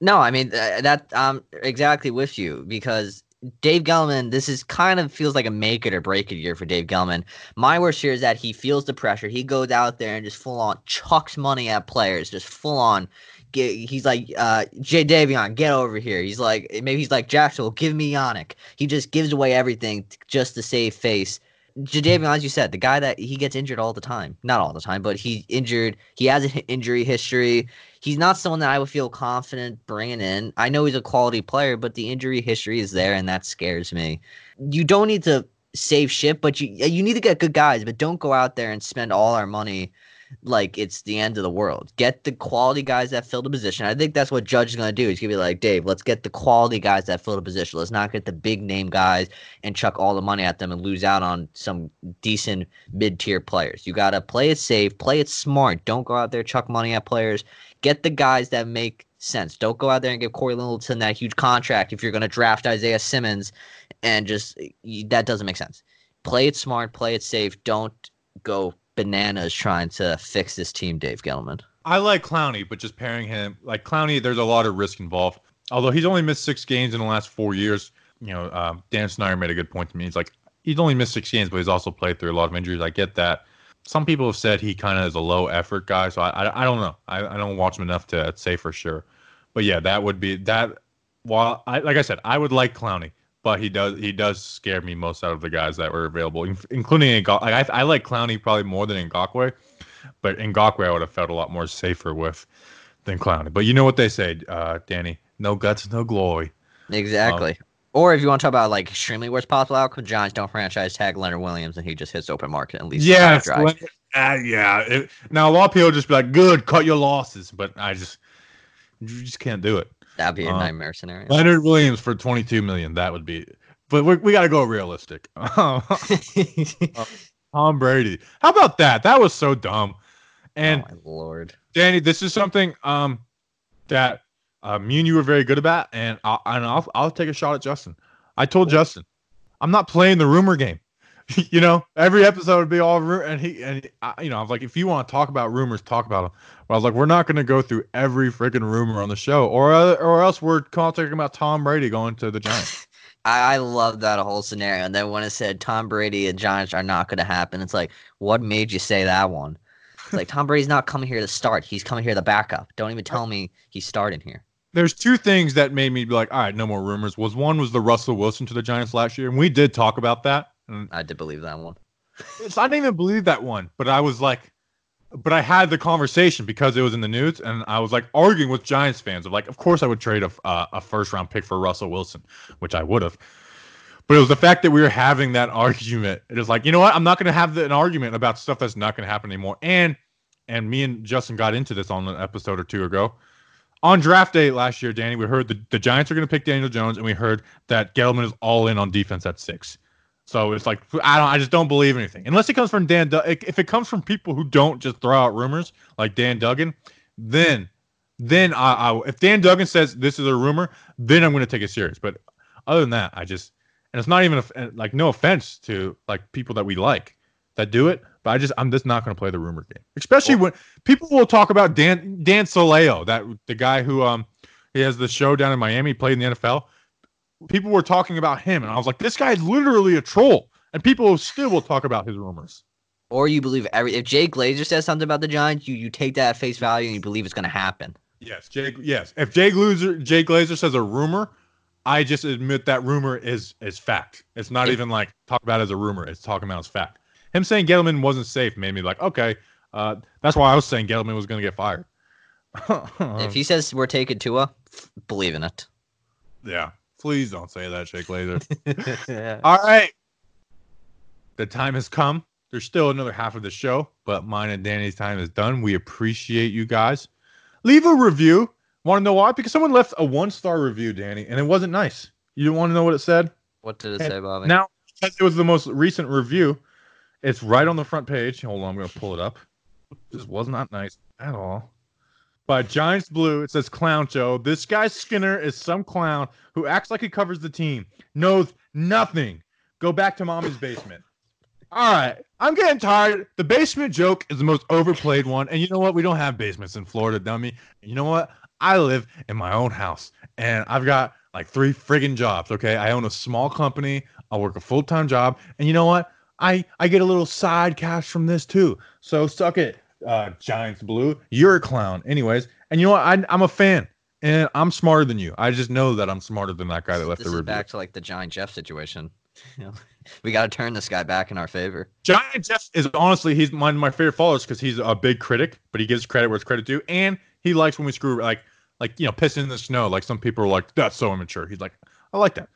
No, I mean uh, that I'm exactly with you because Dave Gettleman, this is kind of feels like a make it or break it year for Dave Gettleman. My worst fear is that he feels the pressure. He goes out there and just full on chucks money at players, just full on. He's like, uh, Jadeveon, get over here. He's like, maybe he's like, Jackson, give me Yannick. He just gives away everything just to save face. Jadeveon, as you said, the guy that he gets injured all the time. Not all the time, but he injured. He has an injury history he's not someone that I would feel confident bringing in. I know he's a quality player, but the injury history is there, and that scares me. You don't need to save shit, but you you need to get good guys, but don't go out there and spend all our money like it's the end of the world. Get the quality guys that fill the position. I think that's what Judge is going to do. He's going to be like, Dave, let's get the quality guys that fill the position. Let's not get the big name guys and chuck all the money at them and lose out on some decent mid tier players. You got to play it safe, play it smart. Don't go out there chuck money at players. Get the guys that make sense. Don't go out there and give Corey Littleton that huge contract if you're going to draft Isaiah Simmons and just that doesn't make sense. Play it smart, play it safe. Don't go bananas trying to fix this team, Dave Gettleman. I like Clowney, but just pairing him like Clowney, there's a lot of risk involved. Although he's only missed six games in the last four years, you know, um, Dan Snyder made a good point to me. He's like, he's only missed six games, but he's also played through a lot of injuries. I get that some people have said he kind of is a low effort guy, so I I, I don't know. I, I don't watch him enough to say for sure. But yeah, that would be that. While I like I said, I would like Clowney, but he does he does scare me most out of the guys that were available, including Ngakoue. Like I, I like Clowney probably more than Ngakoue, but Ngakoue I would have felt a lot more safer with than Clowney. But you know what they say, uh, Danny? No guts, no glory. Exactly. or if you want to talk about like extremely worst possible outcome, Giants don't franchise tag Leonard Williams and he just hits open market and leaves. Dry. Uh, yeah. It- now a lot of people just be like, "Good, cut your losses," but I just, you just can't do it. That'd be a uh, nightmare scenario. Leonard Williams for 22 million, that would be. But we we got to go realistic. Tom Brady, how about that? That was so dumb. And oh my lord. Danny, this is something um that uh, me and you were very good about, and I'll, and I'll I'll take a shot at Justin. I told Justin, I'm not playing the rumor game. you know, every episode would be all ru- and he and I, you know, I was like, if you want to talk about rumors, talk about them. But I was like, we're not going to go through every freaking rumor on the show, or uh, or else we're talking about Tom Brady going to the Giants. I, I love that whole scenario. And then when it said Tom Brady and Giants are not going to happen, it's like, what made you say that one? It's like Tom Brady's not coming here to start. He's coming here to backup. Don't even tell me he's starting here. There's two things that made me be like, all right, no more rumors. Was one was the Russell Wilson to the Giants last year, and we did talk about that. And I did believe that one. It's, I didn't even believe that one, but I was like, but I had the conversation because it was in the news, and I was like arguing with Giants fans of like, of course I would trade a uh, a first round pick for Russell Wilson, which I would have. But it was the fact that we were having that argument. It is like, you know what? I'm not going to have the, an argument about stuff that's not going to happen anymore. And and me and Justin got into this on an episode or two ago. On draft day last year, Danny, we heard the, the Giants are going to pick Daniel Jones, and we heard that Gettleman is all in on defense at six. So it's like I don't, I just don't believe anything unless it comes from Dan. Du- if it comes from people who don't just throw out rumors like Dan Duggan, then then I, I if Dan Duggan says this is a rumor, then I'm going to take it serious. But other than that, I just and it's not even a, like no offense to like people that we like that do it, but I just I'm just not going to play the rumor game, especially when people will talk about Dan Dan Sileo, that the guy who um he has the show down in Miami, played in the NFL. People were talking about him, and I was like, this guy is literally a troll, and people still will talk about his rumors. Or you believe every if Jay Glazer says something about the Giants, you you take that at face value and you believe it's going to happen. Yes, Jay. Yes, if Jay Glazer Jay Glazer says a rumor, I just admit that rumor is is fact. It's not If- even like talk about it as a rumor. It's talking about as fact. Him saying Gettleman wasn't safe made me like, okay, uh, that's why I was saying Gettleman was going to get fired. if he says we're taking Tua, believe in it. yeah, please don't say that, Jay Glazer. yeah. All right. The time has come. There's still another half of the show, but mine and Danny's time is done. We appreciate you guys. Leave a review. Want to know why? Because someone left a one star review, Danny, and it wasn't nice. You want to know what it said? What did it And say, Bobby? Now, because it was the most recent review, it's right on the front page. Hold on, I'm going to pull it up. This was not nice at all. By Giants Blue, it says Clown Joe. This guy Skinner is some clown who acts like he covers the team, knows nothing. Go back to mommy's basement. All right, I'm getting tired. The basement joke is the most overplayed one. And you know what? We don't have basements in Florida, dummy. You know what? I live in my own house and I've got like three friggin' jobs. Okay. I own a small company. I work a full time job. And you know what? I, I get a little side cash from this too. So suck it, uh, Giants Blue. You're a clown. Anyways. And you know what? I, I'm a fan and I'm smarter than you. I just know that I'm smarter than that guy that left this the is review. back to like the Giant Jeff situation. You know, we got to turn this guy back in our favor. Giant Jeff is honestly he's one of my favorite followers because he's a big critic, but he gives credit where it's credit due, and he likes when we screw like like you know pissing in the snow. Like some people are like that's so immature. He's like I like that.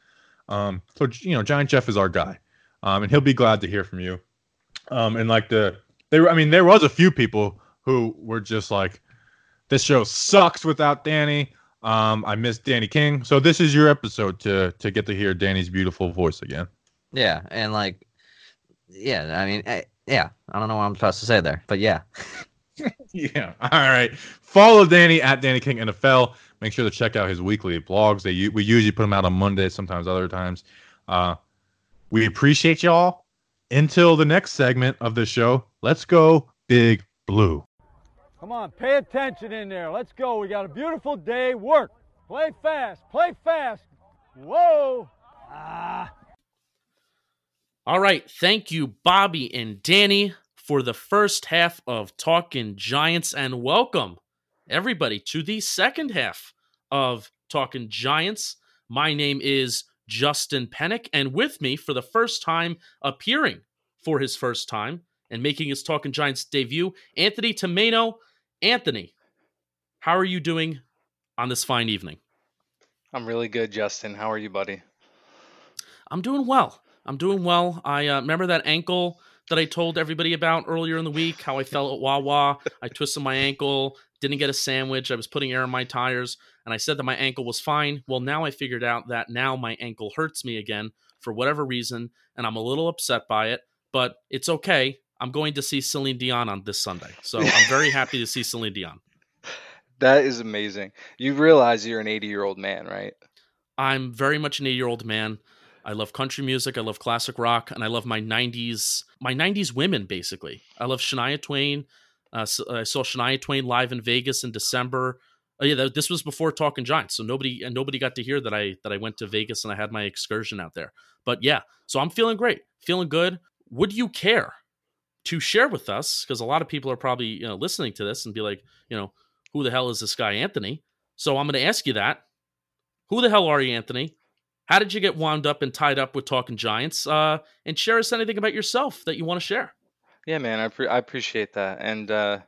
Um, so you know Giant Jeff is our guy, um, and he'll be glad to hear from you. Um, and like the there, I mean there was a few people who were just like this show sucks without Danny. Um, I miss Danny King. So this is your episode to to get to hear Danny's beautiful voice again. Yeah, and like, yeah, I mean, eh, yeah, I don't know what I'm supposed to say there, but yeah, Yeah. All right. Follow Danny at Danny King NFL. Make sure to check out his weekly blogs. They we usually put them out on Monday, sometimes other times. Uh, we appreciate y'all. Until the next segment of the show, let's go Big Blue. Come on, pay attention in there. Let's go. We got a beautiful day. Work. Play fast. Play fast. Whoa. Ah. All right. Thank you, Bobby and Danny, for the first half of Talking Giants, and welcome everybody to the second half of Talking Giants. My name is Justin Penik, and with me for the first time, appearing for his first time and making his Talking Giants debut, Anthony Tomaino. Anthony, how are you doing on this fine evening? I'm really good, Justin. How are you, buddy? I'm doing well. I'm doing well. I uh, remember that ankle that I told everybody about earlier in the week. How I fell at Wawa. I twisted my ankle. Didn't get a sandwich. I was putting air in my tires, and I said that my ankle was fine. Well, now I figured out that now my ankle hurts me again for whatever reason, and I'm a little upset by it. But it's okay. I'm going to see Celine Dion on this Sunday, so I'm very happy to see Celine Dion. That is amazing. You realize you're an 80 year old man, right? I'm very much an 80 year old man. I love country music. I love classic rock, and I love my '90s my '90s women. Basically, I love Shania Twain. Uh, I saw Shania Twain live in Vegas in December. Oh yeah, this was before Talking Giants, so nobody and nobody got to hear that I that I went to Vegas and I had my excursion out there. But yeah, so I'm feeling great, feeling good. Would you care to share with us? Because a lot of people are probably you know listening to this and be like, you know, who the hell is this guy Anthony? So I'm going to ask you that. Who the hell are you, Anthony? How did you get wound up and tied up with Talking Giants? Uh, and share us anything about yourself that you want to share. Yeah, man, I, pre- I appreciate that, and uh,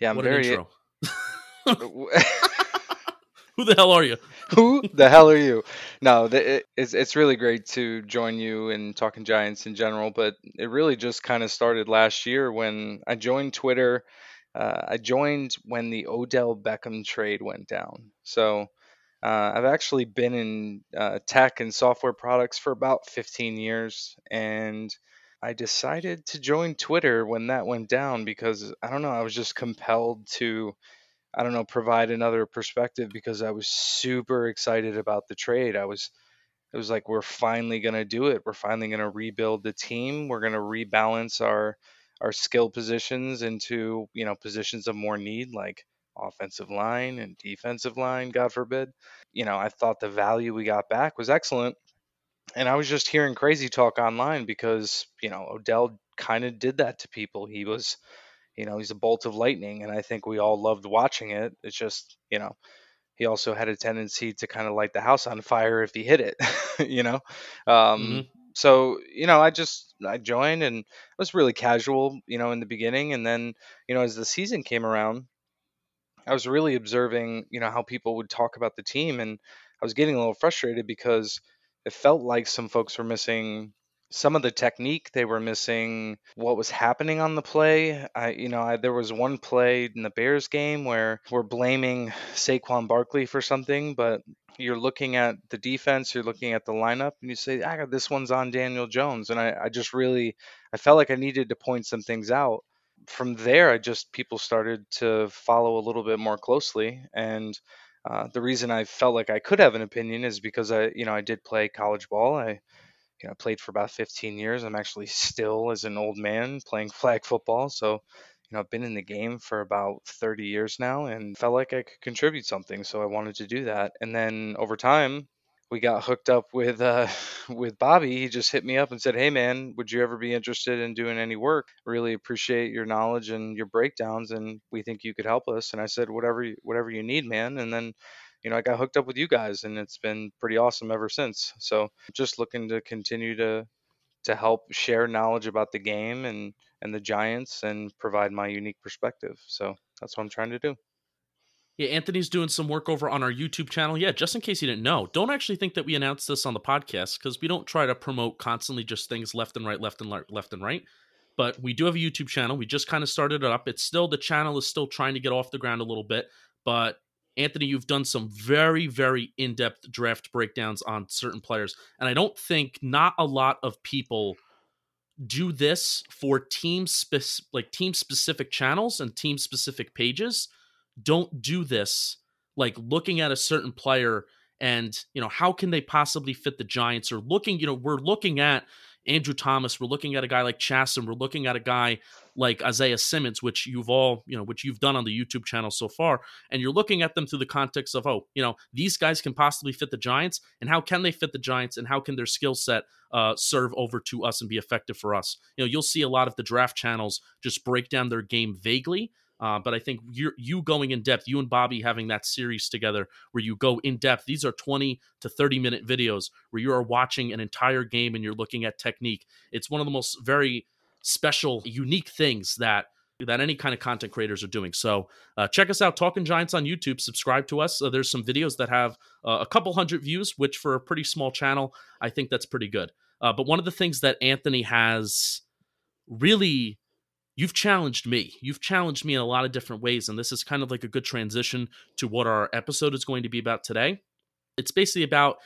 yeah, I'm what very. Who the hell are you? Who the hell are you? No, the, it, it's it's really great to join you in talking Giants in general, but it really just kind of started last year when I joined Twitter. Uh, I joined when the Odell Beckham trade went down. So uh, I've actually been in uh, tech and software products for about 15 years, and I decided to join Twitter when that went down because I don't know, I was just compelled to, I don't know, provide another perspective because I was super excited about the trade. I was, it was like we're finally gonna do it. We're finally gonna rebuild the team. We're gonna rebalance our our skill positions into you know positions of more need like offensive line and defensive line, God forbid. You know, I thought the value we got back was excellent. And I was just hearing crazy talk online because, you know, Odell kind of did that to people. He was, you know, he's a bolt of lightning. And I think we all loved watching it. It's just, you know, he also had a tendency to kind of light the house on fire if he hit it, you know? Um, mm-hmm. So, you know, I just, I joined and it was really casual, you know, in the beginning. And then, you know, as the season came around, I was really observing, you know, how people would talk about the team, and I was getting a little frustrated because it felt like some folks were missing some of the technique. They were missing what was happening on the play. I, you know, I, there was one play in the Bears game where we're blaming Saquon Barkley for something, but you're looking at the defense, you're looking at the lineup, and you say, "Ah, this one's on Daniel Jones." And I, I just really, I felt like I needed to point some things out from there, I just people started to follow a little bit more closely, and uh, the reason I felt like I could have an opinion is because I, you know, I did play college ball. I, you know, played for about 15 years. I'm actually still, as an old man, playing flag football. So, you know, I've been in the game for about 30 years now, and felt like I could contribute something. So I wanted to do that. And then over time, we got hooked up with uh, with Bobby. He just hit me up and said, "Hey man, would you ever be interested in doing any work? Really appreciate your knowledge and your breakdowns, and we think you could help us." And I said, "Whatever, whatever you need, man." And then, you know, I got hooked up with you guys, and it's been pretty awesome ever since. So just looking to continue to to help share knowledge about the game and and the Giants and provide my unique perspective. So that's what I'm trying to do. Yeah, Anthony's doing some work over on our YouTube channel. Yeah, just in case you didn't know, don't actually think that we announced this on the podcast because we don't try to promote constantly just things left and right, left and left and right. But we do have a YouTube channel. We just kind of started it up. It's still the channel is still trying to get off the ground a little bit. But Anthony, you've done some very, very in-depth draft breakdowns on certain players, and I don't think not a lot of people do this for team spec- like team specific channels and team specific pages. Don't do this like looking at a certain player and you know how can they possibly fit the Giants or looking you know we're looking at Andrew Thomas we're looking at a guy like Chasen we're looking at a guy like Isaiah Simmons which you've all you know which you've done on the YouTube channel so far and you're looking at them through the context of oh you know these guys can possibly fit the Giants and how can they fit the Giants and how can their skill set uh, serve over to us and be effective for us you know you'll see a lot of the draft channels just break down their game vaguely uh, but I think you you going in depth, you and Bobby having that series together where you go in depth. These are 20 to 30 minute videos where you are watching an entire game and you're looking at technique. It's one of the most very special, unique things that that any kind of content creators are doing. So uh, check us out, Talking Giants on YouTube. Subscribe to us. Uh, there's some videos that have uh, a couple hundred views, which for a pretty small channel, I think that's pretty good. Uh, but one of the things that Anthony has really you've challenged me. You've challenged me in a lot of different ways, and this is kind of like a good transition to what our episode is going to be about today. It's basically about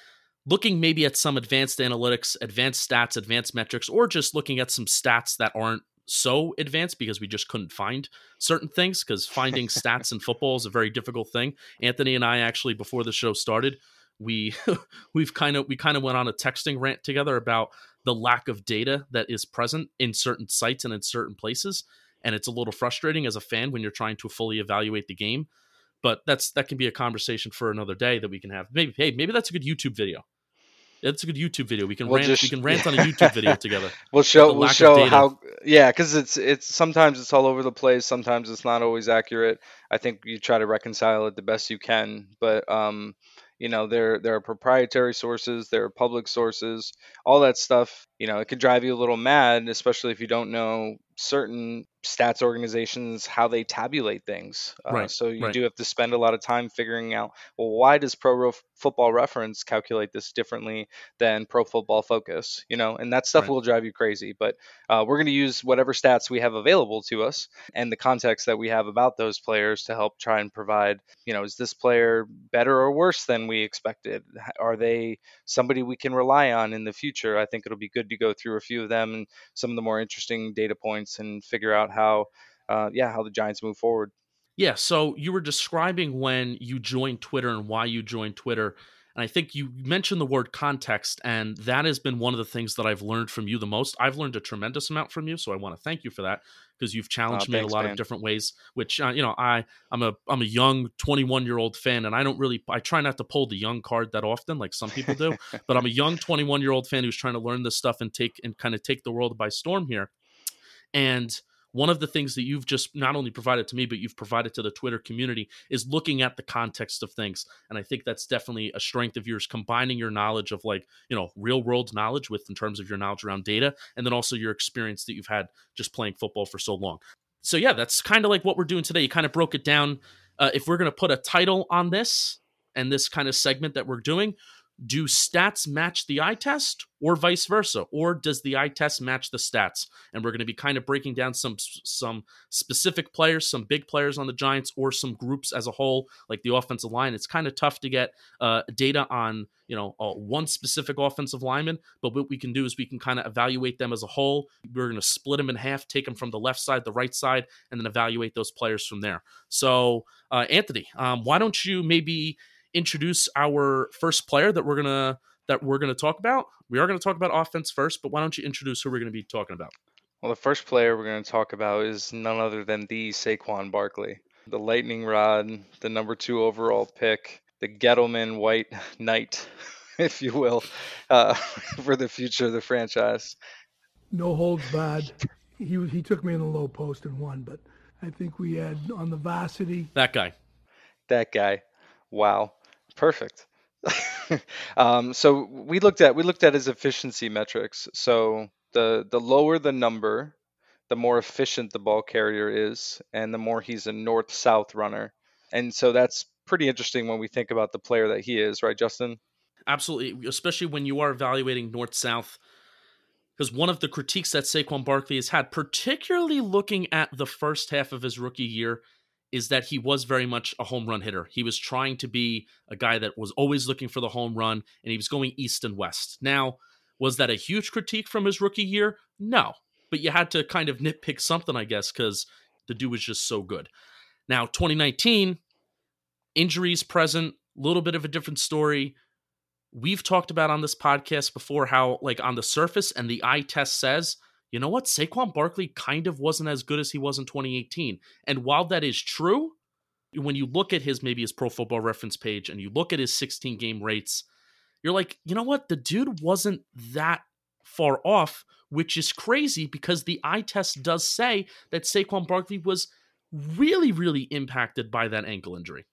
looking maybe at some advanced analytics, advanced stats, advanced metrics, or just looking at some stats that aren't so advanced because we just couldn't find certain things because finding stats in football is a very difficult thing. Anthony and I actually before the show started, we we've kind of we kind of went on a texting rant together about the lack of data that is present in certain sites and in certain places and it's a little frustrating as a fan when you're trying to fully evaluate the game but that's that can be a conversation for another day that we can have maybe hey maybe that's a good youtube video that's a good YouTube video. We can We'll rant. just- we can rant on a YouTube video together. We'll show we'll show how yeah, because it's it's sometimes it's all over the place. Sometimes it's not always accurate. I think you try to reconcile it the best you can, but um, you know there there are proprietary sources, there are public sources, all that stuff. You know, it could drive you a little mad, especially if you don't know certain stats organizations how they tabulate things. Uh, Right, so you right. do have to spend a lot of time figuring out well why does Pro Ro- Football Reference calculate this differently than Pro Football Focus? You know, and that stuff Right. will drive you crazy. But uh, we're going to use whatever stats we have available to us and the context that we have about those players to help try and provide, you know, is this player better or worse than we expected? Are they somebody we can rely on in the future? I think it'll be good to go through a few of them and some of the more interesting data points and figure out how, uh, yeah, how the Giants move forward. Yeah, so you were describing when you joined Twitter and why you joined Twitter. And I think you mentioned the word context, and that has been one of the things that I've learned from you the most. I've learned a tremendous amount from you, so I want to thank you for that because you've challenged me in thanks, a lot man. of different ways. Which uh, you know, I I'm a I'm a young 21 year old fan, and I don't really I try not to pull the young card that often, like some people do. but I'm a young 21 year old fan who's trying to learn this stuff and take and kind of take the world by storm here. And one of the things that you've just not only provided to me, but you've provided to the Twitter community is looking at the context of things. And I think that's definitely a strength of yours, combining your knowledge of like, you know, real world knowledge with in terms of your knowledge around data, and then also your experience that you've had just playing football for so long. So, yeah, that's kind of like what we're doing today. You kind of broke it down. Uh, if we're going to put a title on this and this kind of segment that we're doing, do stats match the eye test or vice versa? Or does the eye test match the stats? And we're going to be kind of breaking down some some specific players some big players on the giants or some groups as a whole like the offensive line. It's kind of tough to get uh, data on you know uh, one specific offensive lineman but what we can do is we can kind of evaluate them as a whole. We're going to split them in half take them from the left side the right side and then evaluate those players from there. So uh, anthony um, why don't you maybe introduce our first player that we're gonna that we're gonna talk about. We are gonna talk about offense first, but why don't you introduce who we're gonna be talking about? Well, the first player we're going to talk about is none other than the Saquon Barkley, the lightning rod, the number two overall pick, the Gettleman White Knight, if you will, uh, for the future of the franchise. no holds barred. He was, he took me in the low post and won, but I think we had on the varsity. That guy. That guy, wow, perfect. um, so we looked at we looked at his efficiency metrics. So the the lower the number, the more efficient the ball carrier is, and the more he's a north south runner. And so that's pretty interesting when we think about the player that he is, right, Justin? Absolutely, especially when you are evaluating north south. Because one of the critiques that Saquon Barkley has had, particularly looking at the first half of his rookie year, is that he was very much a home run hitter. He was trying to be a guy that was always looking for the home run, and he was going east and west. Now, was that a huge critique from his rookie year? No. But you had to kind of nitpick something, I guess, because the dude was just so good. Now, 2019, injuries present, a little bit of a different story. We've talked about on this podcast before how, like, on the surface and the eye test says, you know what? Saquon Barkley kind of wasn't as good as he was in 2018. And while that is true, when you look at his maybe his pro football reference page and you look at his 16 game rates, you're like, you know what? The dude wasn't that far off, which is crazy because the eye test does say that Saquon Barkley was really, really impacted by that ankle injury.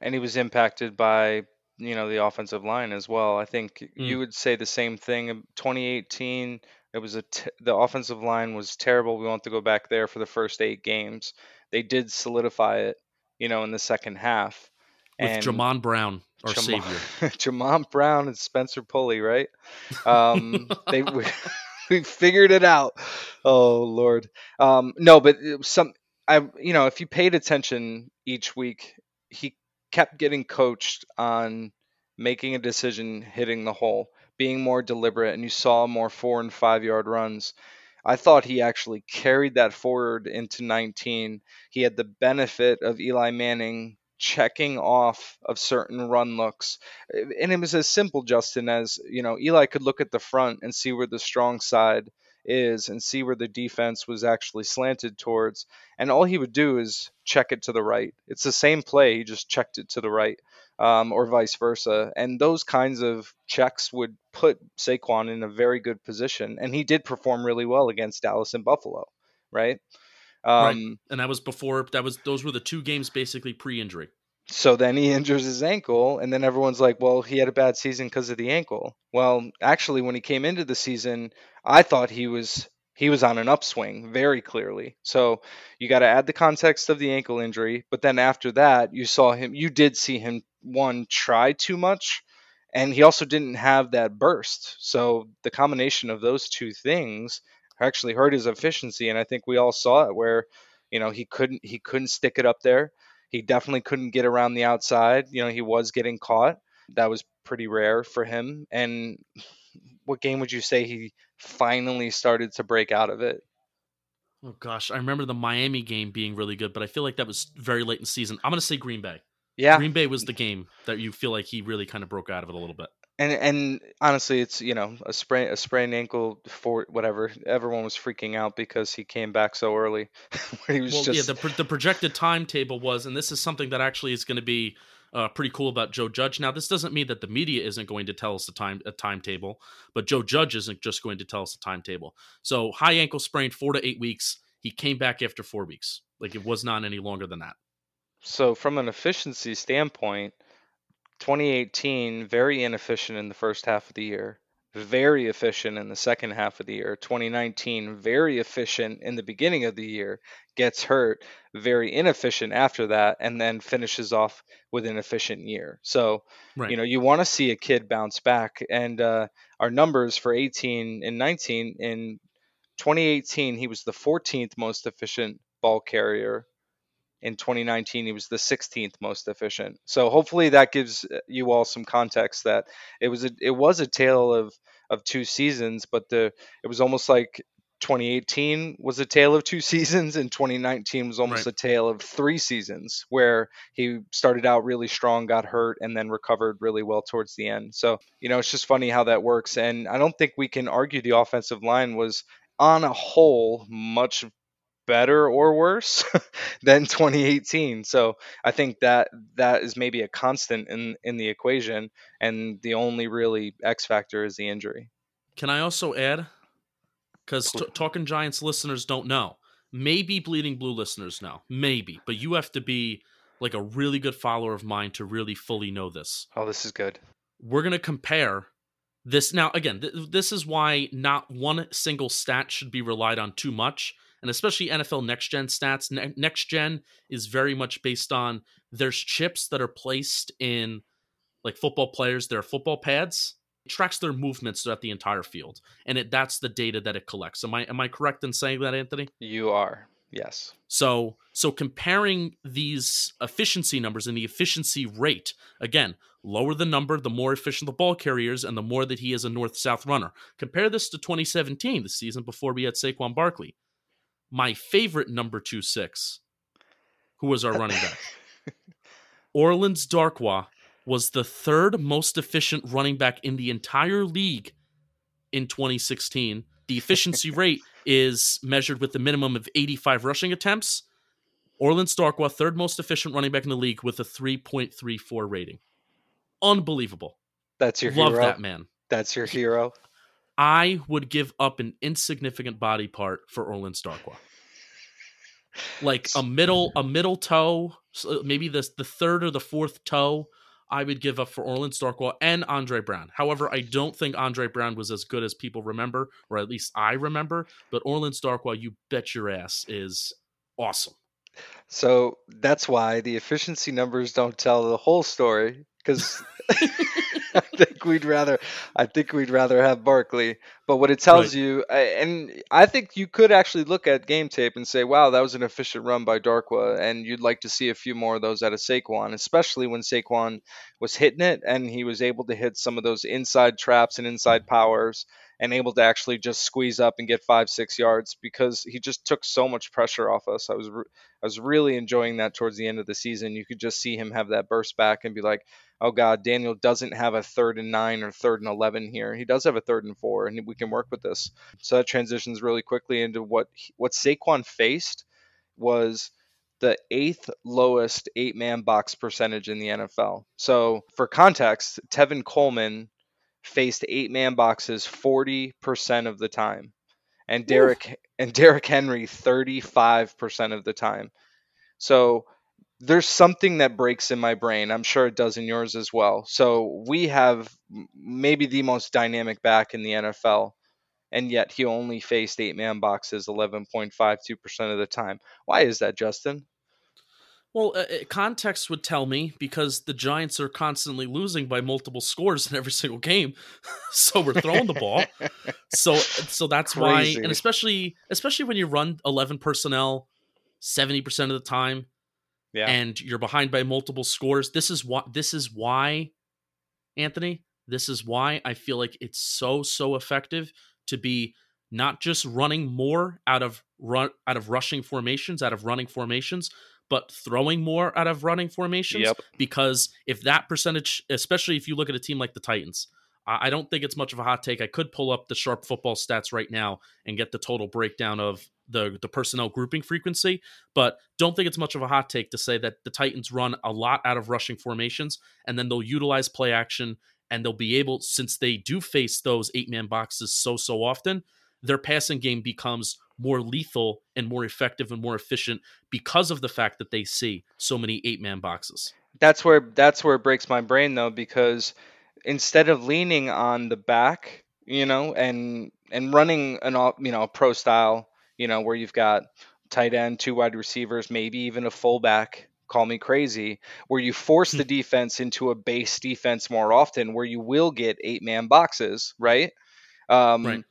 And he was impacted by you know the offensive line as well. I think you mm. would say the same thing. in 2018 It was a t- the offensive line was terrible. We want to go back there for the first eight games. They did solidify it, you know, in the second half. With and Jamon Brown, our Jama- savior. Jamon Brown and Spencer Pulley, right? Um, they we, we figured it out. Oh Lord, um, no, but some I you know if you paid attention each week, he kept getting coached on making a decision, hitting the hole, being more deliberate, and you saw more four and five yard runs. I thought he actually carried that forward into 19. He had the benefit of Eli Manning checking off of certain run looks. And it was as simple, Justin, as you know, Eli could look at the front and see where the strong side is and see where the defense was actually slanted towards. And all he would do is check it to the right. It's the same play, he just checked it to the right. Um, or vice versa. And those kinds of checks would put Saquon in a very good position. And he did perform really well against Dallas and Buffalo, right? Um, right. And that was before that was those were the two games basically pre-injury. So then he injures his ankle, and then everyone's like, well, he had a bad season because of the ankle. Well, actually, when he came into the season, I thought he was he was on an upswing very clearly. So you got to add the context of the ankle injury, but then after that, you saw him. You did see him one try too much, and he also didn't have that burst. So the combination of those two things actually hurt his efficiency, and I think we all saw it where you know he couldn't he couldn't stick it up there. He definitely couldn't get around the outside. You know, he was getting caught. That was pretty rare for him. And what game would you say he finally started to break out of it? Oh gosh, I remember the Miami game being really good, but I feel like that was very late in season. I'm going to say Green Bay. Yeah. Green Bay was the game that you feel like he really kind of broke out of it a little bit. And and honestly, it's you know a sprain a sprained ankle for whatever. Everyone was freaking out because he came back so early. he was well, just yeah. The, pro- the projected timetable was, and this is something that actually is going to be uh, pretty cool about Joe Judge. Now, this doesn't mean that the media isn't going to tell us the time a timetable, but Joe Judge isn't just going to tell us the timetable. So, high ankle sprain, four to eight weeks. He came back after four weeks. Like it was not any longer than that. So from an efficiency standpoint, 2018 very inefficient in the first half of the year. Very efficient in the second half of the year. 2019 very efficient in the beginning of the year. Gets hurt. Very inefficient after that, and then finishes off with an efficient year. So Right. you know you want to see a kid bounce back and uh, our numbers for 18 and 19 in 2018 he was the 14th most efficient ball carrier in 2019 he was the 16th most efficient so hopefully that gives uh, you all some context that it was a it was a tale of of two seasons but the it was almost like 2018 was a tale of two seasons and 2019 was almost Right. a tale of three seasons where he started out really strong got hurt and then recovered really well towards the end so you know it's just funny how that works and i don't think we can argue the offensive line was on a whole much better or worse than 2018 so i think that that is maybe a constant in in the equation and the only really x factor is the injury Can I also add? Because t- Talking Giants listeners don't know. Maybe Bleeding Blue listeners know. Maybe. But you have to be like a really good follower of mine to really fully know this. oh this is good We're going to compare this. Now, again, th- this is why not one single stat should be relied on too much. And especially NFL next gen stats. Ne- next gen is very much based on there's chips that are placed in like football players, their football pads. It tracks their movements throughout the entire field, and it that's the data that it collects. Am I am I correct in saying that, Anthony? you are yes So so comparing these efficiency numbers and the efficiency rate again, lower the number, the more efficient the ball carriers, and the more that he is a north south runner. Compare this to 2017, the season before we had Saquon Barkley. My favorite number two six, who was our uh, running back. Orleans Darkwa was the third most efficient running back in the entire league in 2016. The efficiency rate is measured with the minimum of 85 rushing attempts. Orleans Darkwa, third most efficient running back in the league with a 3.34 rating. Unbelievable. that's your Love hero that man. that's your hero I would give up an insignificant body part for Orleans Darkwa. Like a middle, a middle toe, uh, maybe the the third or the fourth toe I would give up for Orleans Darkwa and Andre Brown. However, I don't think Andre Brown was as good as people remember, or at least I remember. But Orleans Darkwa, you bet your ass, is awesome. So that's why the efficiency numbers don't tell the whole story because I think we'd rather I think we'd rather have Barkley. But what it tells Right. you, and I think you could actually look at game tape and say, "Wow, that was an efficient run by Darkwa," and you'd like to see a few more of those out of Saquon, especially when Saquon was hitting it and he was able to hit some of those inside traps and inside powers and able to actually just squeeze up and get five six yards because he just took so much pressure off us. I was re- I was really enjoying that towards the end of the season. You could just see him have that burst back and be like, "Oh God, Daniel doesn't have a third and nine or third and eleven here. He does have a third and four, and we can work with this." So that transitions really quickly into what what Saquon faced was the eighth lowest eight man box percentage in the NFL. So for context, Tevin Coleman faced eight man boxes 40% of the time. And Derek and Derrick Henry 35% of the time. So there's something that breaks in my brain. I'm sure it does in yours as well. So we have maybe the most dynamic back in the NFL and yet he only faced eight man boxes 11.52% of the time. Why is that, Justin? Well, uh, uh, context would tell me because the Giants are constantly losing by multiple scores in every single game, so we're throwing the ball. So, so that's why, and especially, especially when you run eleven personnel seventy percent of the time, Yeah. and you're behind by multiple scores. This is why. This is why, Anthony. This is why I feel like it's so so effective to be not just running more out of run out of rushing formations, out of running formations, but throwing more out of running formations. Yep. Because if that percentage, especially if you look at a team like the Titans, I don't think it's much of a hot take. I could pull up the sharp football stats right now and get the total breakdown of the the personnel grouping frequency, but don't think it's much of a hot take to say that the Titans run a lot out of rushing formations and then they'll utilize play action and they'll be able since they do face those eight man boxes so so often, their passing game becomes more lethal and more effective and more efficient because of the fact that they see so many eight man boxes. that's where that's where it breaks my brain though because instead of leaning on the back you know and and running an all you know pro style you know where you've got tight end two wide receivers maybe even a fullback call me crazy where you force the defense into a base defense more often where you will get eight man boxes right um Right.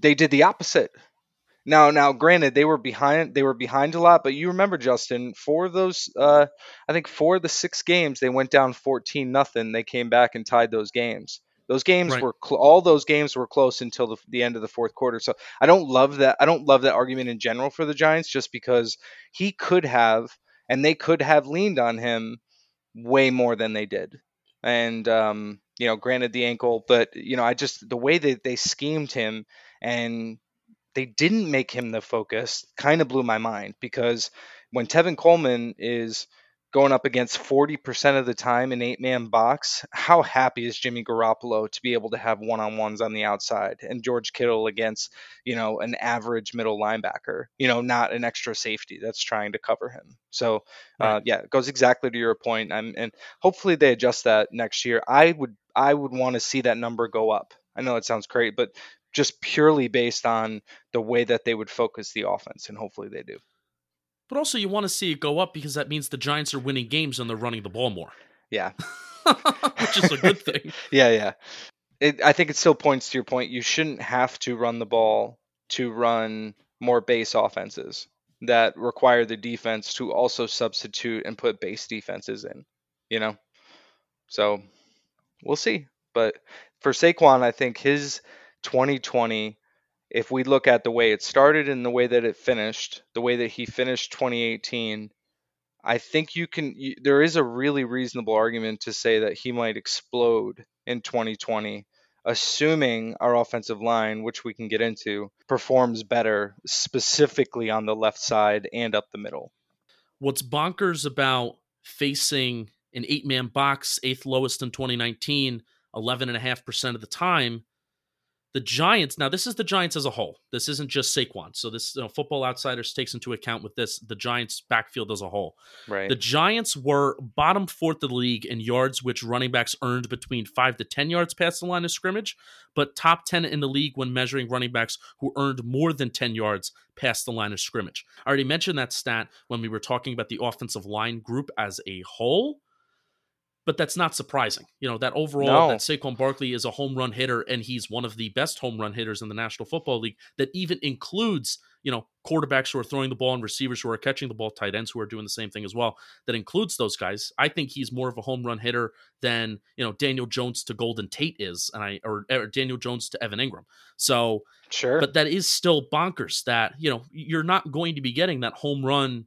They did the opposite now now granted they were behind they were behind a lot but you remember justin for those uh I think four of the six games they went down 14 nothing. They came back and tied those games. Those games Right. were cl- all those games were close until the, the end of the fourth quarter. So I don't love that. I don't love that argument in general for the Giants, just because he could have and they could have leaned on him way more than they did. And um, you know, granted the ankle, but you know, I just the way that they schemed him and they didn't make him the focus kind of blew my mind because when Tevin Coleman is going up against 40% of the time in eight man box, how happy is Jimmy Garoppolo to be able to have one on ones on the outside and George Kittle against, you know, an average middle linebacker, you know, not an extra safety that's trying to cover him. So, uh, yeah, it goes exactly to your point. I'm, and hopefully they adjust that next year. I would, I would want to see that number go up. I know it sounds great, but just purely based on the way that they would focus the offense, and hopefully they do. But also you want to see it go up because that means the Giants are winning games and they're running the ball more. Yeah, Which is a good thing. yeah, yeah. It, I think it still points to your point. You shouldn't have to run the ball to run more base offenses that require the defense to also substitute and put base defenses in. You know, so we'll see. But for Saquon, I think his 2020, if we look at the way it started and the way that it finished, the way that he finished 2018, I think you can. You, there is a really reasonable argument to say that he might explode in 2020, assuming our offensive line, which we can get into, performs better, specifically on the left side and up the middle. What's bonkers about facing an eight man box, eighth lowest in 2019, 11.5% of the time, The Giants, now this is the Giants as a whole. This isn't just Saquon. So this you know, Football Outsiders takes into account with this the Giants backfield as a whole. Right. The Giants were bottom fourth of the league in yards, which running backs earned between five to 10 yards past the line of scrimmage, but top 10 in the league when measuring running backs who earned more than 10 yards past the line of scrimmage. I already mentioned that stat when we were talking about the offensive line group as a whole but that's not surprising. You know, that overall No. that Saquon Barkley is a home run hitter and he's one of the best home run hitters in the National Football League that even includes, you know, quarterbacks who are throwing the ball and receivers who are catching the ball, tight ends who are doing the same thing as well. That includes those guys. I think he's more of a home run hitter than, you know, Daniel Jones to Golden Tate is and I or, or Daniel Jones to Evan Engram. So, sure. but that is still bonkers that, you know, you're not going to be getting that home run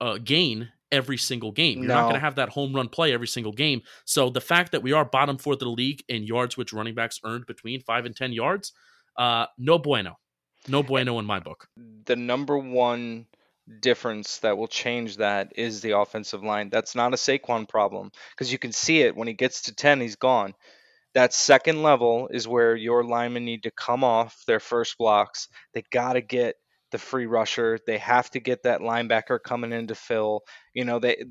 uh, gain every single game. You're not going to have that home run play every single game. So the fact that we are bottom fourth of the league in yards which running backs earned between five and ten yards, uh, no bueno, no bueno in my book. the number one difference that will change that is the offensive line. That's not a Saquon problem because you can see it when he gets to 10, he's gone. That second level is where your linemen need to come off their first blocks. They got to get the free rusher. They have to get that linebacker coming in to fill. You know, they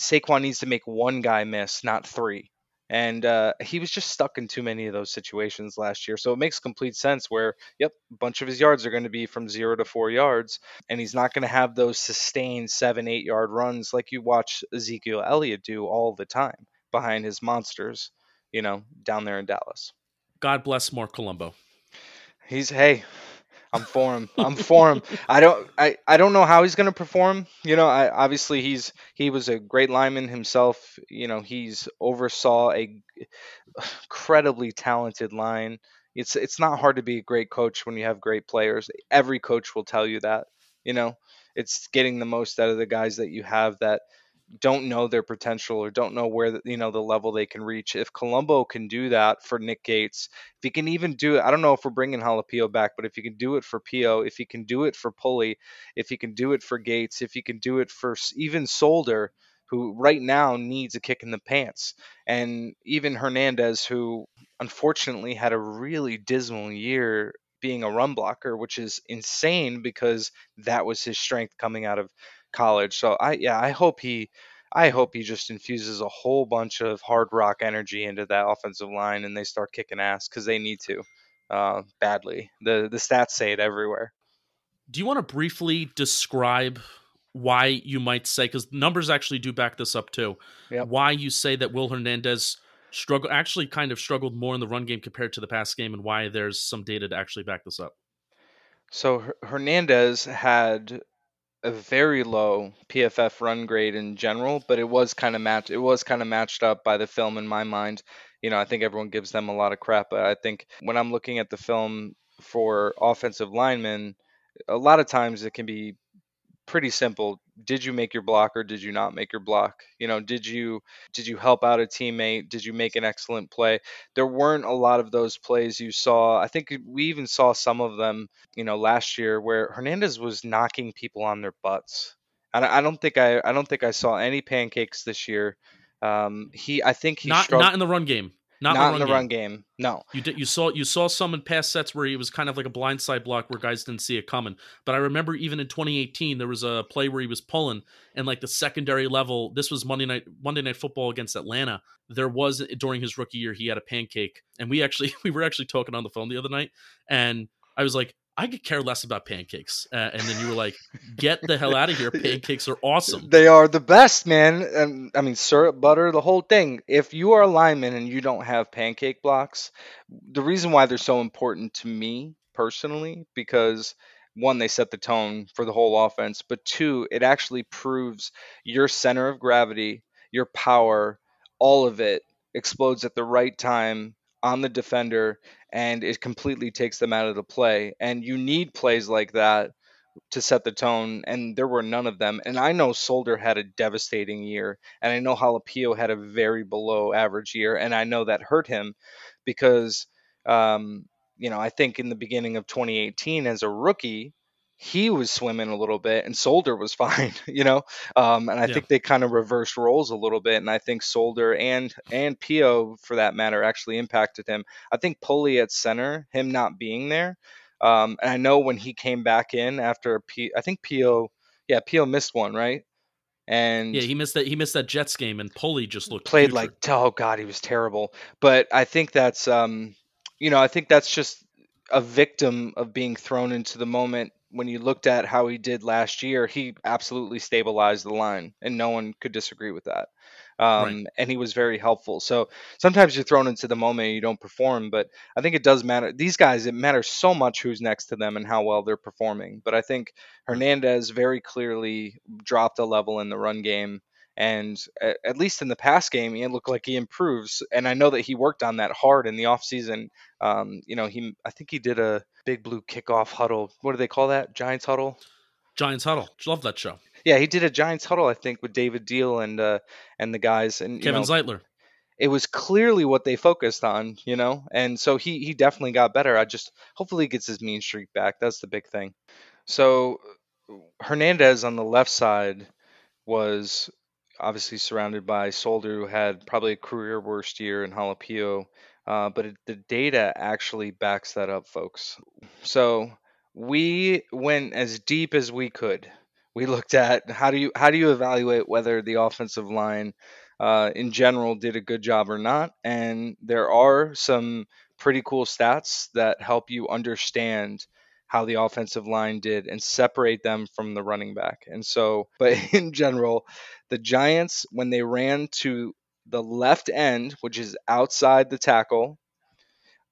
Saquon needs to make one guy miss, not three. And uh, he was just stuck in too many of those situations last year. So it makes complete sense where, yep, a bunch of his yards are going to be from zero to four yards. And he's not going to have those sustained seven, eight yard runs like you watch Ezekiel Elliott do all the time behind his monsters, you know, down there in Dallas. God bless Marc Colombo. He's, hey, I'm for him. I'm for him. I don't I, I don't know how he's going to perform. You know, I obviously he's he was a great lineman himself. You know, he's oversaw a incredibly talented line. It's it's not hard to be a great coach when you have great players. Every coach will tell you that. You know, it's getting the most out of the guys that you have that don't know their potential or don't know where the, you know the level they can reach. If Colombo can do that for Nick Gates, if he can even do it, I don't know if we're bringing Halapio back, but if he can do it for Pio, if he can do it for Pulley, if he can do it for Gates, if he can do it for even Solder, who right now needs a kick in the pants, and even Hernandez, who unfortunately had a really dismal year being a run blocker, which is insane because that was his strength coming out of college. So I yeah, I hope he I hope he just infuses a whole bunch of hard rock energy into that offensive line and they start kicking ass because they need to uh, badly. The the stats say it everywhere. Do you want to briefly describe why you might say because numbers actually do back this up too? Yep. Why you say that Will Hernandez struggle actually kind of struggled more in the run game compared to the pass game, and why there's some data to actually back this up. So Her- Hernandez had a very low PFF run grade in general, but it was kind of matched. It was kind of matched up by the film in my mind. You know, I think everyone gives them a lot of crap, but I think when I'm looking at the film for offensive linemen, a lot of times it can be pretty simple. Did you make your block or did you not make your block? You know, did you did you help out a teammate? Did you make an excellent play? There weren't a lot of those plays you saw. I think we even saw some of them, you know, last year where Hernandez was knocking people on their butts. And I I don't think I I don't think I saw any pancakes this year. Um, he I think he Not struggled not in the run game. Not, not in the run game. game. No. You did, you saw you saw some in past sets where he was kind of like a blindside block where guys didn't see it coming. But I remember even in 2018 there was a play where he was pulling and like the secondary level. This was Monday night Monday night football against Atlanta. There was during his rookie year he had a pancake and we actually we were actually talking on the phone the other night and I was like I could care less about pancakes. Uh, and then you were like, "Get the hell out of here! Pancakes are awesome." They are the best, man. And I mean, syrup, butter, the whole thing. If you are a lineman and you don't have pancake blocks, the reason why they're so important to me personally, because one, they set the tone for the whole offense, but two, it actually proves your center of gravity, your power, all of it explodes at the right time on the defender and it completely takes them out of the play. And you need plays like that to set the tone, and there were none of them. And I know Solder had a devastating year, and I know Halapio had a very below average year, and I know that hurt him because, um, you know, I think in the beginning of 2018 as a rookie, he was swimming a little bit and Solder was fine, you know. Um, and I Yeah. think they kind of reversed roles a little bit, and I think Solder and and Pio, for that matter, actually impacted him. I think Pulley at center, him not being there, um, and I know when he came back in after P, I think Pio, yeah, Pio missed one, right? And Yeah, he missed that. He missed that Jets game, and Pulley just looked played putrid. like oh god he was terrible but i think that's um you know i think that's just a victim of being thrown into the moment when you looked at how he did last year he absolutely stabilized the line and no one could disagree with that. Um, and he was very helpful. So sometimes you're thrown into the moment and you don't perform but i think it does matter. These guys it matters so much who's next to them and how well they're performing. But i think hernandez very clearly dropped a level in the run game and at, least in the past game it looked like he improves and i know that he worked on that hard in the offseason. Um, you know he i think he did a big blue kickoff huddle. What do they call that? Giants huddle? Giants huddle. Love that show. yeah he did a giants huddle i think with David Diehl and uh and the guys and you Kevin know, Zeitler. it was clearly what they focused on you know and so he he definitely got better. I just hopefully he gets his mean streak back. That's the big thing. So hernandez on the left side was obviously surrounded by Solder, who had probably a career worst year in Halapio. Uh, but it, the data actually backs that up, folks. So we went as deep as we could. We looked at how do you how do you evaluate whether the offensive line uh, in general did a good job or not, and there are some pretty cool stats that help you understand how the offensive line did and separate them from the running back. And so, but in general, the Giants, when they ran to the left end, which is outside the tackle,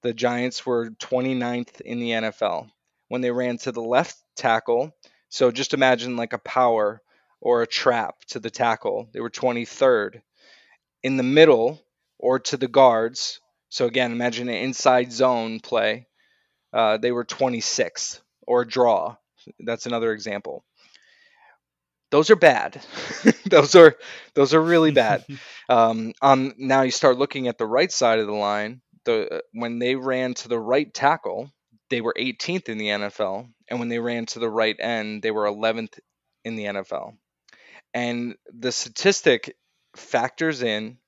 the Giants were 29th in the NFL. When they ran to the left tackle, so just imagine like a power or a trap to the tackle, they were 23rd. In the middle or to the guards, so again, imagine an inside zone play, uh, they were 26th or draw. That's another example. Those are bad. those are those are really bad. Um, on now you start looking at the right side of the line. The when they ran to the right tackle, they were 18th in the NFL, and when they ran to the right end, they were 11th in the NFL. And the statistic factors in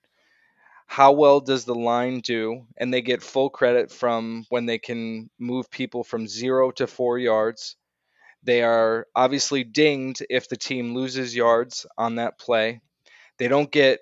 how well does the line do? And they get full credit from when they can move people from 0 to 4 yards. They are obviously dinged if the team loses yards on that play. They don't get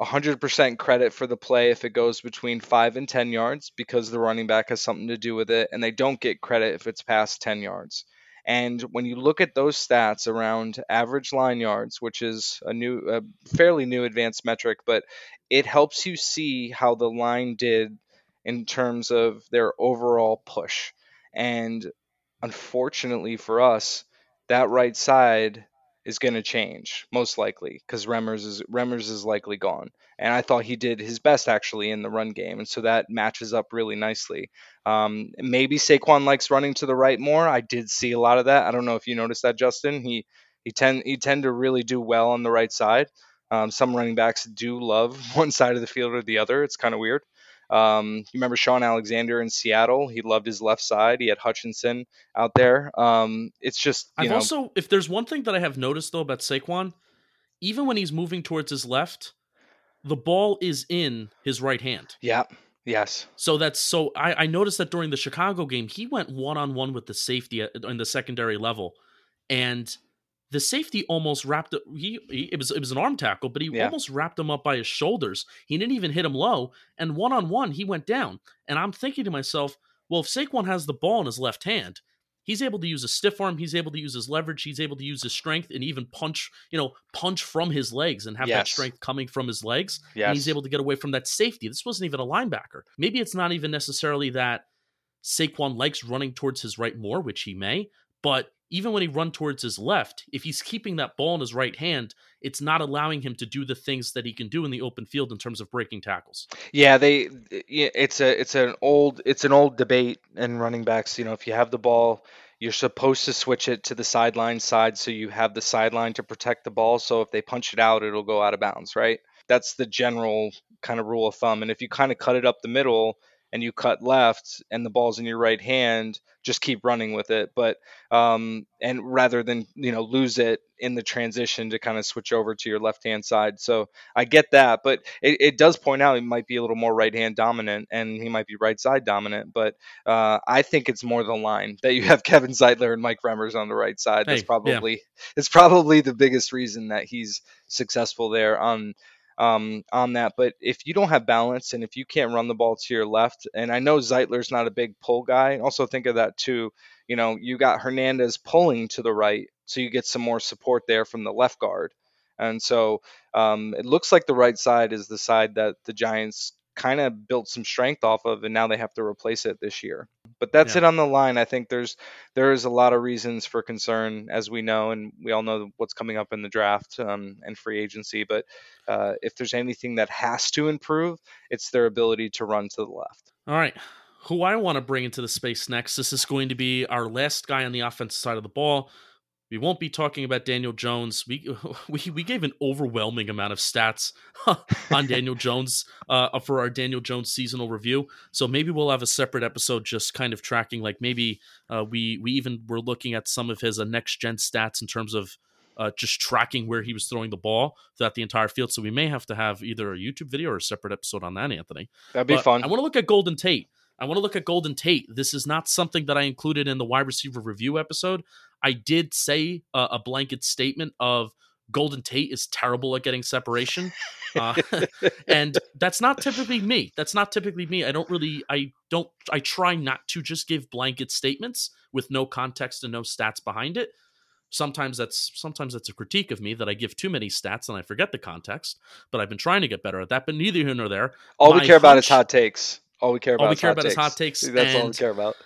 100% credit for the play if it goes between 5 and 10 yards because the running back has something to do with it and they don't get credit if it's past 10 yards and when you look at those stats around average line yards, which is a new, a fairly new advanced metric, but it helps you see how the line did in terms of their overall push. And unfortunately for us, that right side is going to change most likely because Remmers is Remmers is likely gone. And I thought he did his best actually in the run game, and so that matches up really nicely. Um, maybe Saquon likes running to the right more. I did see a lot of that. I don't know if you noticed that, Justin. He he tend he tend to really do well on the right side. Um, some running backs do love one side of the field or the other. It's kind of weird. Um, you remember Shaun Alexander in Seattle? He loved his left side. He had Hutchinson out there. Um, it's just you I've know, also, if there's one thing that I have noticed though about Saquon, even when he's moving towards his left, the ball is in his right hand. yeah, yes, So that's so. I, I noticed that during the Chicago game, he went one on one with the safety in the secondary level, and the safety almost wrapped. it- He, he it was it was an arm tackle, but he Yeah. almost wrapped him up by his shoulders. He didn't even hit him low, and one on one he went down. And I'm thinking to myself, well, if Saquon has the ball in his left hand, he's able to use a stiff arm. He's able to use his leverage. He's able to use his strength and even punch. You know, punch from his legs and have that strength coming from his legs yes. and he's able to get away from that safety. This wasn't even a linebacker. Maybe it's not even necessarily that Saquon likes running towards his right more, which he may, but even when he run towards his left, if he's keeping that ball in his right hand, it's not allowing him to do the things that he can do in the open field in terms of breaking tackles. Yeah, they. It's a. It's an old. It's an old debate in running backs. You know, if you have the ball, you're supposed to switch it to the sideline side, so you have the sideline to protect the ball. So if they punch it out, it'll go out of bounds, right? That's the general kind of rule of thumb. And if you kind of cut it up the middle, and you cut left and the ball's in your right hand, just keep running with it. But um, and rather than you know lose it in the transition to kind of switch over to your left hand side. So I get that, but it, it does point out he might be a little more right hand dominant and he might be right side dominant. But uh, I think it's more the line that you have Kevin Zeitler and Mike Remmers on the right side. That's Hey, yeah. probably it's probably the biggest reason that he's successful there on um, on that. But if you don't have balance and if you can't run the ball to your left, and I know Zeitler's not a big pull guy, also think of that too. You know, you got Hernandez pulling to the right, so you get some more support there from the left guard. And so um, it looks like the right side is the side that the Giants kind of built some strength off of, and now they have to replace it this year. But that's Yeah. it on the line. I think there's there is a lot of reasons for concern, as we know, and we all know what's coming up in the draft um, and free agency. But uh, if there's anything that has to improve, it's their ability to run to the left. All right. Who I want to bring into the space next. This is going to be our last guy on the offensive side of the ball. We won't be talking about Daniel Jones. We we, we gave an overwhelming amount of stats on Daniel Jones uh, for our Daniel Jones seasonal review. So maybe we'll have a separate episode just kind of tracking, like maybe uh, we we even were looking at some of his uh, next gen stats in terms of uh, just tracking where he was throwing the ball throughout the entire field. So we may have to have either a YouTube video or a separate episode on that, Anthony. That'd be But fun. I want to look at Golden Tate. I want to look at Golden Tate. This is not something that I included in the wide receiver review episode. I did say uh, a blanket statement of Golden Tate is terrible at getting separation. Uh, and that's not typically me. That's not typically me. I don't really, I don't, I try not to just give blanket statements with no context and no stats behind it. Sometimes that's sometimes that's a critique of me that I give too many stats and I forget the context. But I've been trying to get better at that. But neither here nor there. all we care about is hot takes. All we care about, All we is, care hot about is takes. hot takes, That's all we care about.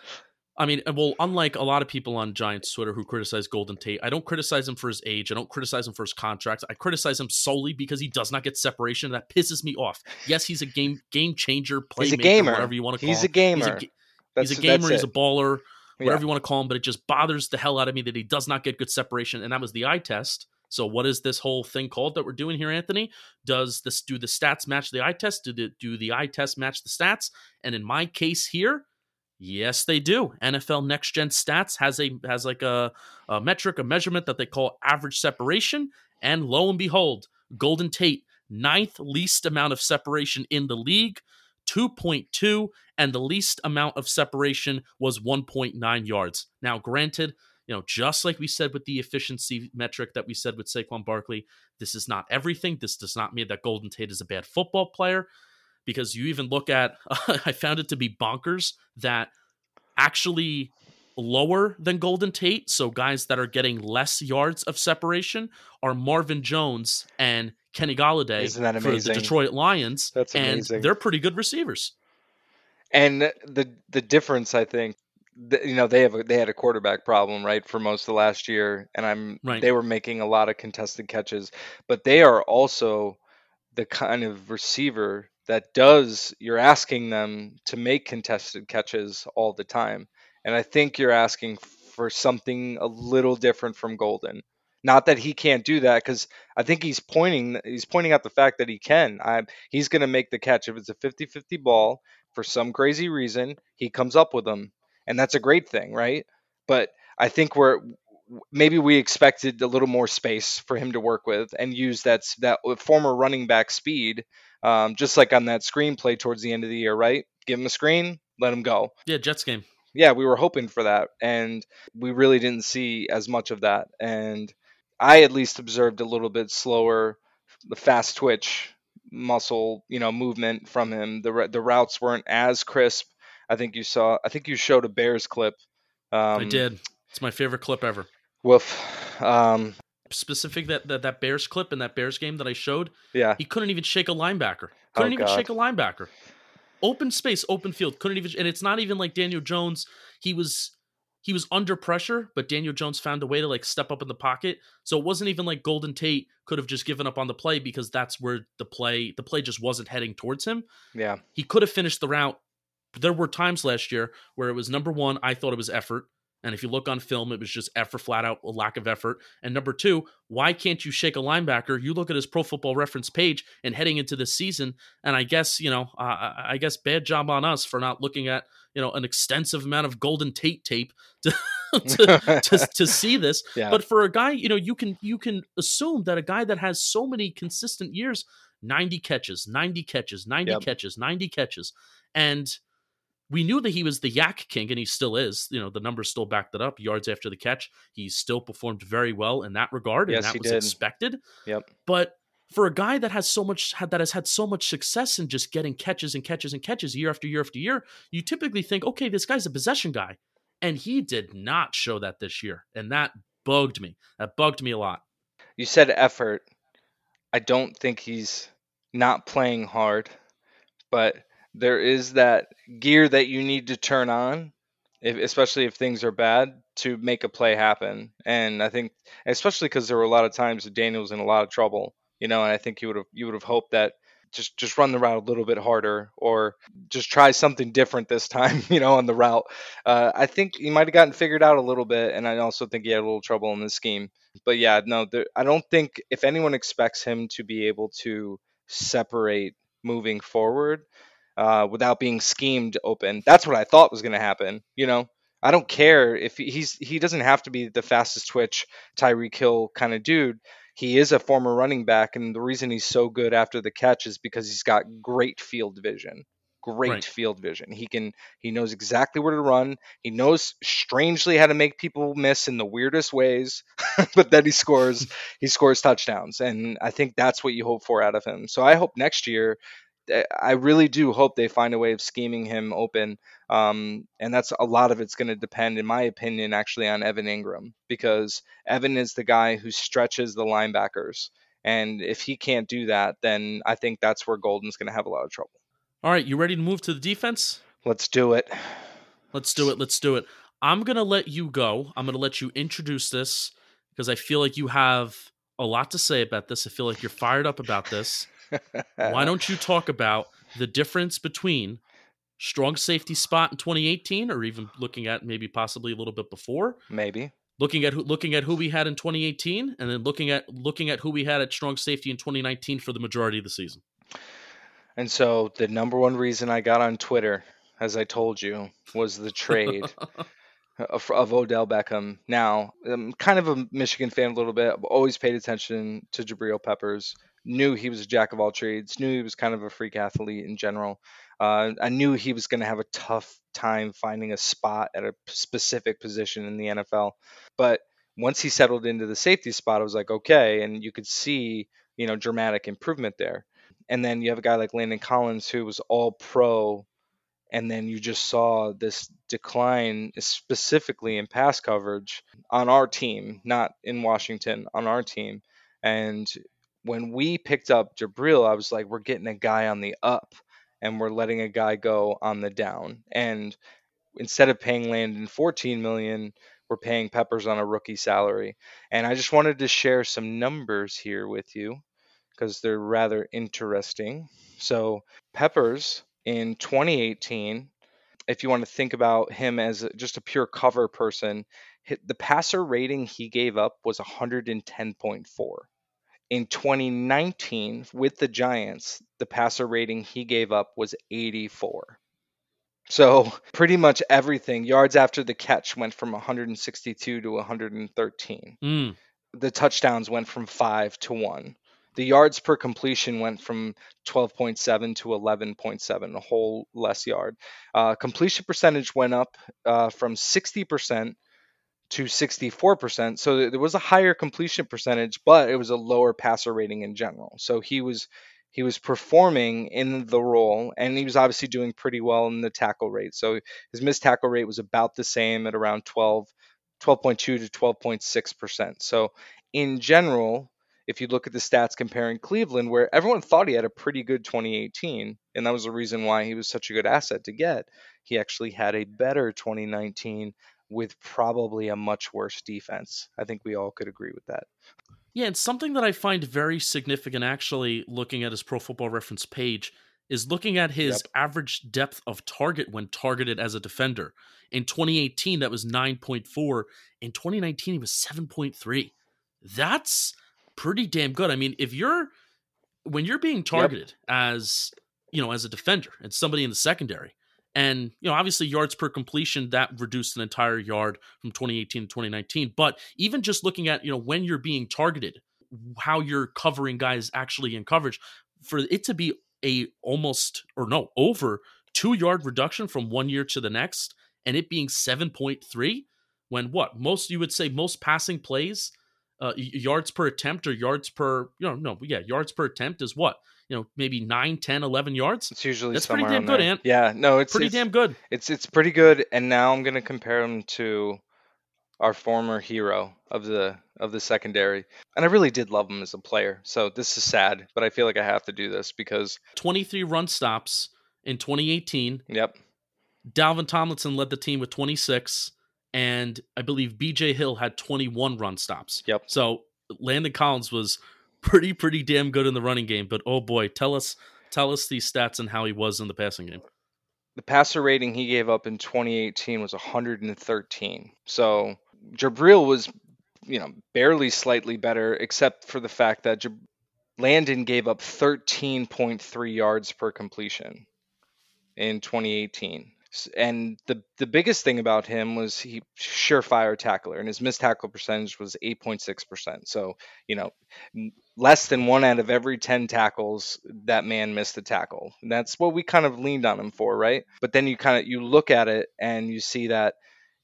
I mean, well, unlike a lot of people on Giants Twitter who criticize Golden Tate, I don't criticize him for his age. I don't criticize him for his contract. I criticize him solely because he does not get separation. That pisses me off. Yes, he's a game game changer, playmaker, He's a gamer. whatever you want to call He's him. a gamer. He's a, ga- That's, he's a gamer. He's a baller, whatever Yeah. you want to call him. But it just bothers the hell out of me that he does not get good separation. And that was the eye test. So what is this whole thing called that we're doing here, Anthony? Does this do the stats match the eye test? Do the do the eye test match the stats? And in my case here, yes, they do. NFL Next Gen Stats has a has like a, a metric, a measurement that they call average separation. And lo and behold, Golden Tate, ninth least amount of separation in the league, 2.2, and the least amount of separation was 1.9 yards. Now, granted, you know, just like we said with the efficiency metric that we said with Saquon Barkley, this is not everything. This does not mean that Golden Tate is a bad football player because you even look at, I found it to be bonkers that actually lower than Golden Tate, so guys that are getting less yards of separation, are Marvin Jones and Kenny Golladay Isn't that for the? Detroit Lions. That's and amazing. they're pretty good receivers. And the the difference, I think, th- you know, they have a, they had a quarterback problem, right, for most of last year, and I'm Right. they were making a lot of contested catches, but they are also the kind of receiver that does you're asking them to make contested catches all the time, and I think you're asking for something a little different from Golden. Not that he can't do that, because I think he's pointing he's pointing out the fact that he can. I, he's going to make the catch if it's a 50-50 ball for some crazy reason, he comes up with them, and that's a great thing, right? But I think we're maybe we expected a little more space for him to work with and use that that uh, former running back speed, um, just like on that screenplay towards the end of the year, right? Give him a screen, let him go. Yeah, Jets game. Yeah, we were hoping for that, and we really didn't see as much of that. And I at least observed a little bit slower, the fast twitch muscle, you know, movement from him. The the routes weren't as crisp. I think you saw. I think you showed a Bears clip. Um, I did. It's my favorite clip ever. Woof. Um, Specific that, that that Bears clip in that Bears game that I showed, yeah. he couldn't even shake a linebacker. Couldn't Oh, even God. shake a linebacker. Open space, open field. Couldn't even and it's not even like Daniel Jones. He was he was under pressure, but Daniel Jones found a way to like step up in the pocket. So it wasn't even like Golden Tate could have just given up on the play because that's where the play the play just wasn't heading towards him. Yeah. He could have finished the route. There were times last year where it was number one, I thought it was effort. And if you look on film, it was just effort, flat out a lack of effort. And number two, why can't you shake a linebacker? You look at his Pro Football Reference page and heading into this season, and I guess you know, uh, I guess bad job on us for not looking at you know an extensive amount of Golden Tate tape to to, to, to see this. Yeah. But for a guy, you know, you can you can assume that a guy that has so many consistent years, ninety catches, ninety catches, ninety Yep. catches, ninety catches, and we knew that he was the yak king and he still is you know the numbers still backed it up yards after the catch he still performed very well in that regard and Yes, that was did. expected Yep. but for a guy that has so much had that has had so much success in just getting catches and catches and catches year after year after year you typically think okay this guy's a possession guy and he did not show that this year and that bugged me that bugged me a lot You said effort. I don't think he's not playing hard, but there is that gear that you need to turn on, if, especially if things are bad, to make a play happen. And I think, especially because there were a lot of times that Daniel was in a lot of trouble, you know, and I think you would have you would have hoped that just just run the route a little bit harder or just try something different this time, you know, on the route. Uh, I think he might have gotten figured out a little bit, and I also think he had a little trouble in the scheme but yeah, no, there, I don't think if anyone expects him to be able to separate moving forward uh, without being schemed open, that's what I thought was going to happen. You know, I don't care if he- he's he doesn't have to be the fastest twitch Tyreek Hill kind of dude. He is a former running back, and the reason he's so good after the catch is because he's got great field vision. Great Right. field vision. He can he knows exactly where to run. He knows strangely how to make people miss in the weirdest ways, but then he scores he scores touchdowns and I think that's what you hope for out of him. So I hope next year I really do hope they find a way of scheming him open. Um, and that's a lot of it's going to depend, in my opinion, actually on Evan Engram because Evan is the guy who stretches the linebackers. And if he can't do that, then I think that's where Golden's going to have a lot of trouble. all right you ready to move to the defense Let's do it. Let's do it. Let's do it. I'm going to let you go. I'm going to let you introduce this because I feel like you have a lot to say about this. I feel like you're fired up about this. Why don't you talk about the difference between strong safety spot in 2018 or even looking at maybe possibly a little bit before maybe? looking at who looking at who we had in 2018 and then looking at looking at who we had at strong safety in 2019 for the majority of the season And so the number one reason I got on Twitter, as I told you, was the trade of, of Odell Beckham. Now, I'm kind of a Michigan fan a little bit. I've always paid attention to Jabril Peppers. Knew he was a jack of all trades. Knew he was kind of a freak athlete in general. Uh, I knew he was going to have a tough time finding a spot at a specific position in the NFL. But once he settled into the safety spot, I was like, okay, and you could see, you know, dramatic improvement there. And then you have a guy like Landon Collins who was all pro and then you just saw this decline specifically in pass coverage on our team, not in Washington, on our team. And when we picked up Jabril, I was like, we're getting a guy on the up and we're letting a guy go on the down. And instead of paying Landon 14 million, we're paying Peppers on a rookie salary. And I just wanted to share some numbers here with you because they're rather interesting. So, Peppers in 2018, if you want to think about him as just a pure cover person, the passer rating he gave up was 110.4. In 2019, with the Giants, the passer rating he gave up was 84. So, pretty much everything, yards after the catch went from 162 to 113 Mm, the touchdowns went from five to one. The yards per completion went from 12.7 to 11.7, a whole less yard. Uh, completion percentage went up uh, from 60% to 64%. So there was a higher completion percentage, but it was a lower passer rating in general. So he was he was performing in the role, and he was obviously doing pretty well in the tackle rate. So his missed tackle rate was about the same at around 12, 12.2 to 12.6%. So in general, if you look at the stats comparing Cleveland, where everyone thought he had a pretty good 2018, and that was the reason why he was such a good asset to get, he actually had a better 2019 with probably a much worse defense. I think we all could agree with that. Yeah, and something that I find very significant actually looking at his pro football reference page is looking at his Yep. average depth of target when targeted as a defender. In 2018, that was 9.4. In 2019, he was 7.3. That's pretty damn good. I mean, if you're when you're being targeted as you know as a defender and somebody in the secondary, and you know obviously yards per completion that reduced an entire yard from 2018 to 2019. But even just looking at you know when you're being targeted, how you're covering guys actually in coverage, for it to be a almost or no over two yard reduction from one year to the next, and it being 7.3 when what most you would say most passing plays uh, yards per attempt or yards per you know no yeah yards per attempt is what you know maybe 9 10 11 yards It's usually That's pretty somewhere damn good, there. Ant. Yeah, no, it's pretty it's, damn good It's it's pretty good, and now I'm gonna compare him to our former hero of the of the secondary, and I really did love him as a player. So this is sad, but I feel like I have to do this because 23 run stops in 2018 yep, Dalvin Tomlinson led the team with 26 and I believe BJ Hill had 21 run stops yep. So Landon Collins was pretty pretty damn good in the running game, but oh boy, tell us tell us these stats and how he was in the passing game. The passer rating he gave up in 2018 was 113. So Jabril was, you know, barely slightly better, except for the fact that Jab- Landon gave up 13.3 yards per completion in 2018. And the the biggest thing about him was he surefire tackler, and his missed tackle percentage was 8.6%. So you know, less than one out of every 10 tackles that man missed a tackle. And that's what we kind of leaned on him for, right? But then you kind of you look at it and you see that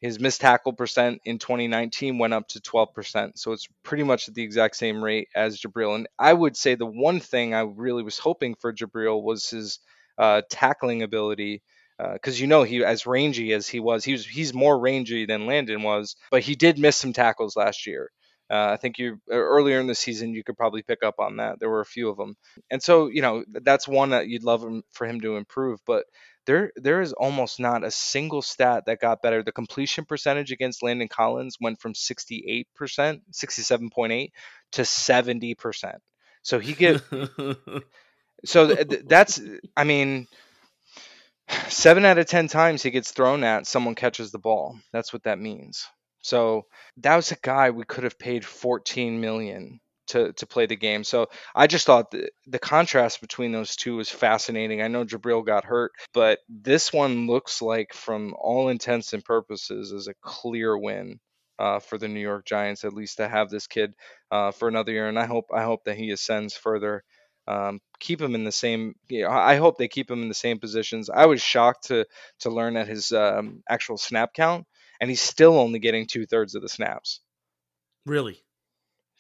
his missed tackle percent in 2019 went up to 12%. So it's pretty much at the exact same rate as Jabril. And I would say the one thing I really was hoping for Jabril was his uh, tackling ability. Because you know he, as rangy as he was, he was he's more rangy than Landon was, but he did miss some tackles last year. Uh, I think you earlier in the season you could probably pick up on that. There were a few of them, and so you know that's one that you'd love him, for him to improve. But there there is almost not a single stat that got better. The completion percentage against Landon Collins went from 68%, 67.8 to 70%. So he get so th- that's I mean seven out of ten times he gets thrown at, someone catches the ball. That's what that means. So that was a guy we could have paid 14 million to to play the game. So I just thought the, the contrast between those two was fascinating. I know Jabril got hurt, but this one looks like, from all intents and purposes, is a clear win uh, for the New York Giants, at least to have this kid uh, for another year. And I hope I hope that he ascends further. Um, keep him in the same. You know, I hope they keep him in the same positions. I was shocked to to learn that his um, actual snap count, and he's still only getting two thirds of the snaps. really?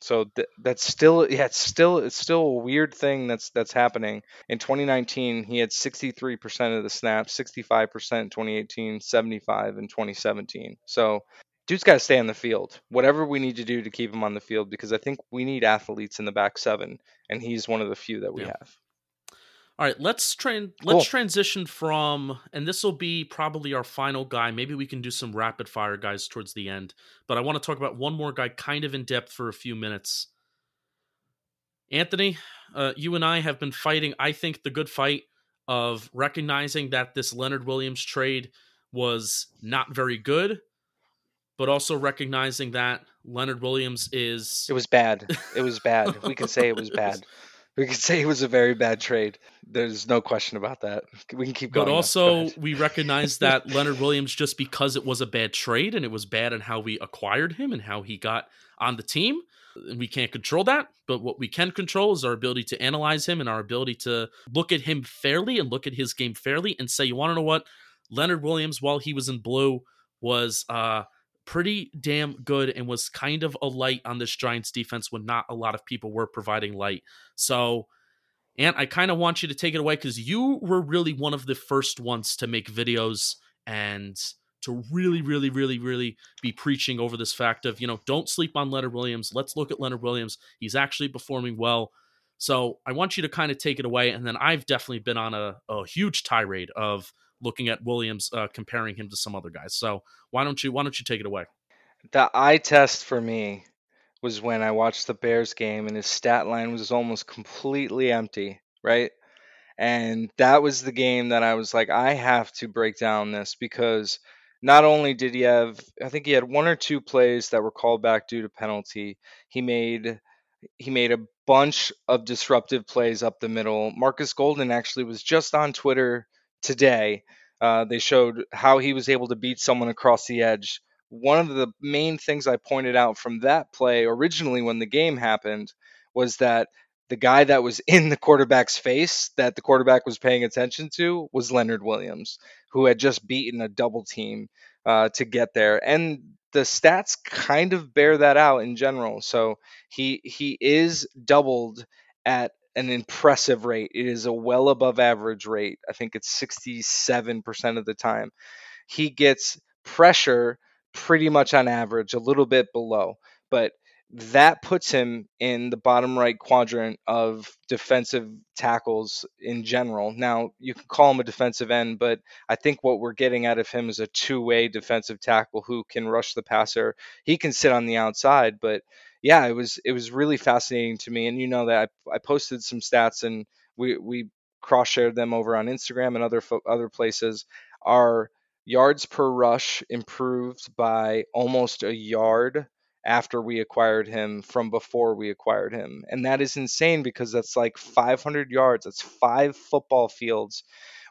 So th- that's still yeah, it's still it's still a weird thing that's that's happening. In 2019, he had 63% of the snaps, 65% in 2018, 75 in 2017. So dude's got to stay on the field. Whatever we need to do to keep him on the field because I think we need athletes in the back seven and he's one of the few that we Yeah. have. All right, let's train. Let's Cool. transition from, and this will be probably our final guy. Maybe we can do some rapid fire guys towards the end. But I want to talk about one more guy, kind of in depth, for a few minutes. Anthony, uh, you and I have been fighting. I think the good fight of recognizing that this Leonard Williams trade was not very good, but also recognizing that Leonard Williams is It was bad. It was bad. we can say it was bad. We can say it was a very bad trade. There's no question about that. We can keep going. But now. Go also, we recognize that Leonard Williams, just because it was a bad trade and it was bad in how we acquired him and how he got on the team, we can't control that. But what we can control is our ability to analyze him and our ability to look at him fairly and look at his game fairly and say, you want to know what? Leonard Williams, while he was in blue, was uh, pretty damn good and was kind of a light on this Giants defense when not a lot of people were providing light. So, and I kind of want you to take it away because you were really one of the first ones to make videos and to really, really, really, really be preaching over this fact of, you know, don't sleep on Leonard Williams. Let's look at Leonard Williams. He's actually performing well. So I want you to kind of take it away. And then I've definitely been on a, a huge tirade of looking at Williams, uh, comparing him to some other guys. So why don't you why don't you take it away? the eye test for me was when I watched the Bears game and his stat line was almost completely empty, right? And that was the game that I was like, I have to break down this because not only did he have, I think he had one or two plays that were called back due to penalty. He made he made a bunch of disruptive plays up the middle. Marcus Golden actually was just on Twitter today. Uh, they showed how he was able to beat someone across the edge. One of the main things I pointed out from that play originally when the game happened was that the guy that was in the quarterback's face that the quarterback was paying attention to was Leonard Williams, who had just beaten a double team uh, to get there. And the stats kind of bear that out in general. So he he is doubled at an impressive rate. It is a well above average rate. I think it's 67% of the time. He gets pressure pretty much on average, a little bit below, but that puts him in the bottom right quadrant of defensive tackles in general. Now, you can call him a defensive end, but I think what we're getting out of him is a two way defensive tackle who can rush the passer. He can sit on the outside, but yeah, it was it was really fascinating to me. And you know that I, I posted some stats and we we cross shared them over on Instagram and other other places. Our yards per rush improved by almost a yard after we acquired him from before we acquired him. And that is insane because that's like 500 yards. That's five football fields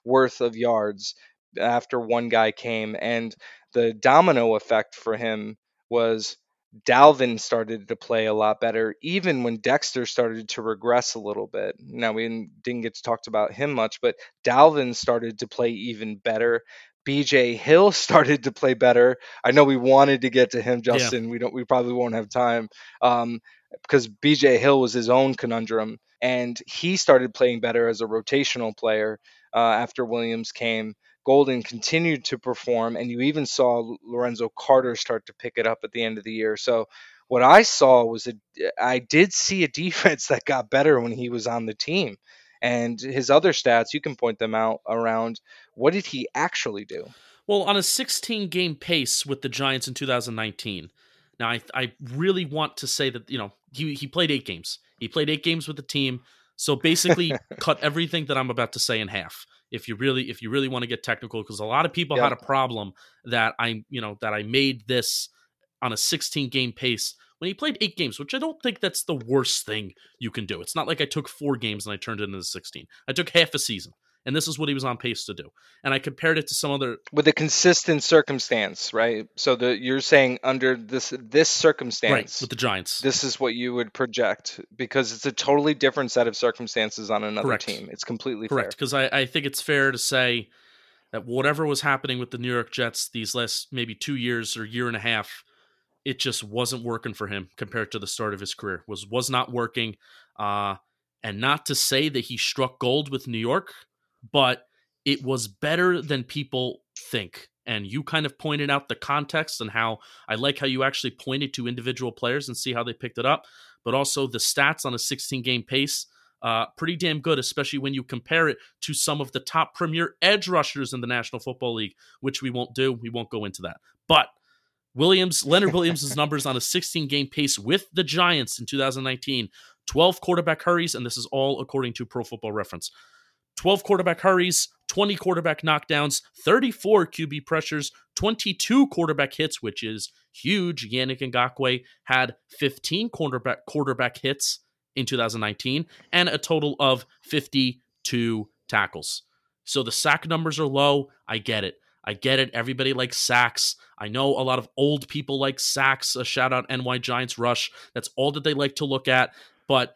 worth of yards after one guy came. And the domino effect for him was Dalvin started to play a lot better, even when Dexter started to regress a little bit. Now, we didn't get to talk about him much, but Dalvin started to play even better. BJ Hill started to play better. I know we wanted to get to him, Justin. Yeah. We don't. We probably won't have time um, because BJ Hill was his own conundrum, and he started playing better as a rotational player uh, after Williams came. Golden continued to perform, and you even saw Lorenzo Carter start to pick it up at the end of the year. So what I saw was a, I did see a defense that got better when he was on the team. And his other stats, you can point them out around what did he actually do? Well, on a 16 game pace with the Giants in 2019. Now, I, I really want to say that, you know, he, he played eight games. He played eight games with the team. So basically, cut everything that I'm about to say in half. If you really, if you really want to get technical, because a lot of people yep. had a problem that I, you know, that I made this on a 16 game pace when he played eight games, which I don't think that's the worst thing you can do. It's not like I took four games and I turned it into 16. I took half a season and this is what he was on pace to do. And I compared it to some other with a consistent circumstance, right? So the you're saying under this this circumstance, right, with the Giants, this is what you would project because it's a totally different set of circumstances on another Correct. team. It's completely correct because I, I think it's fair to say that whatever was happening with the New York Jets these last maybe two years or year and a half, it just wasn't working for him compared to the start of his career. Was was not working. Uh, and not to say that he struck gold with New York but it was better than people think. And you kind of pointed out the context and how I like how you actually pointed to individual players and see how they picked it up, but also the stats on a 16 game pace. Uh, pretty damn good, especially when you compare it to some of the top premier edge rushers in the National Football League, which we won't do. We won't go into that. But Williams, Leonard Williams' numbers on a 16 game pace with the Giants in 2019 12 quarterback hurries, and this is all according to Pro Football Reference. 12 quarterback hurries, 20 quarterback knockdowns, 34 QB pressures, 22 quarterback hits, which is huge. Yannick Ngakoue had 15 quarterback quarterback hits in 2019 and a total of 52 tackles. So the sack numbers are low. I get it. I get it. Everybody likes sacks. I know a lot of old people like sacks. A shout out NY Giants Rush. That's all that they like to look at. But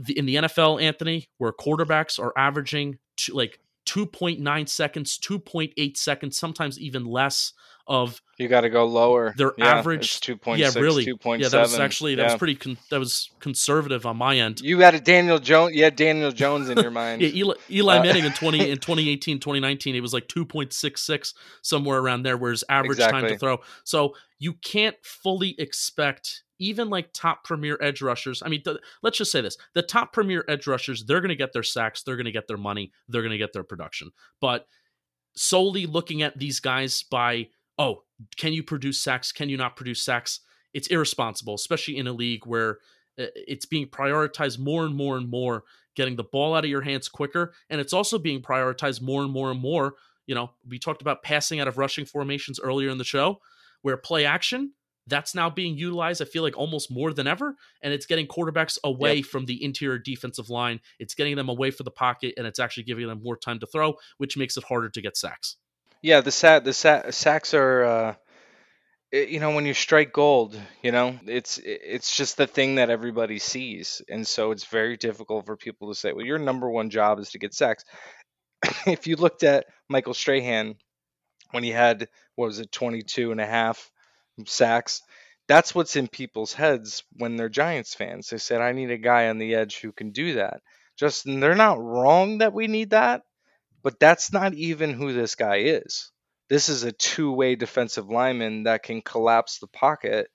the, in the NFL, Anthony, where quarterbacks are averaging like 2.9 seconds, 2.8 seconds, sometimes even less of you got to go lower. Their yeah, average 2.6, yeah, really, 2.7. Yeah, that was actually that yeah. was pretty con- that was conservative on my end. You had a Daniel Jones, you had Daniel Jones in your mind. yeah, Eli, Eli uh, Manning in 20 in 2018, 2019, it was like 2.66 somewhere around there whereas average exactly. time to throw. So, you can't fully expect even like top premier edge rushers. I mean, th- let's just say this: the top premier edge rushers, they're going to get their sacks, they're going to get their money, they're going to get their production. But solely looking at these guys by, oh, can you produce sacks? Can you not produce sacks? It's irresponsible, especially in a league where uh, it's being prioritized more and more and more getting the ball out of your hands quicker, and it's also being prioritized more and more and more. You know, we talked about passing out of rushing formations earlier in the show, where play action that's now being utilized, I feel like almost more than ever. And it's getting quarterbacks away Yep. from the interior defensive line. It's getting them away from the pocket, and it's actually giving them more time to throw, which makes it harder to get sacks. Yeah, the sack the sa- sacks are uh you know when you strike gold, you know, it's it's just the thing that everybody sees. And so it's very difficult for people to say, "Well, your number one job is to get sacks." if you looked at Michael Strahan when he had what was it 22 and a half sacks, that's what's in people's heads when they're Giants fans. They said, "I need a guy on the edge who can do that." Justin, they're not wrong that we need that, but that's not even who this guy is. This is a two-way defensive lineman that can collapse the pocket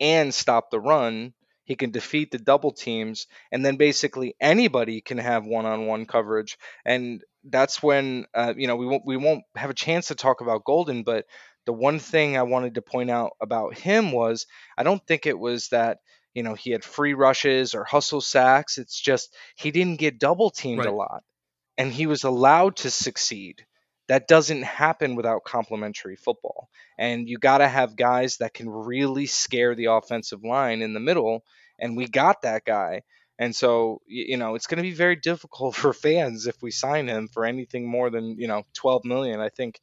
and stop the run. He can defeat the double teams, and then basically anybody can have one-on-one coverage. And that's when uh, you know we won't we won't have a chance to talk about Golden, but the one thing I wanted to point out about him was I don't think it was that you know he had free rushes or hustle sacks. It's just he didn't get double teamed Right. a lot, and he was allowed to succeed. That doesn't happen without complementary football. And you got to have guys that can really scare the offensive line in the middle. And we got that guy. And so, you know, it's going to be very difficult for fans if we sign him for anything more than, you know, 12 million. I think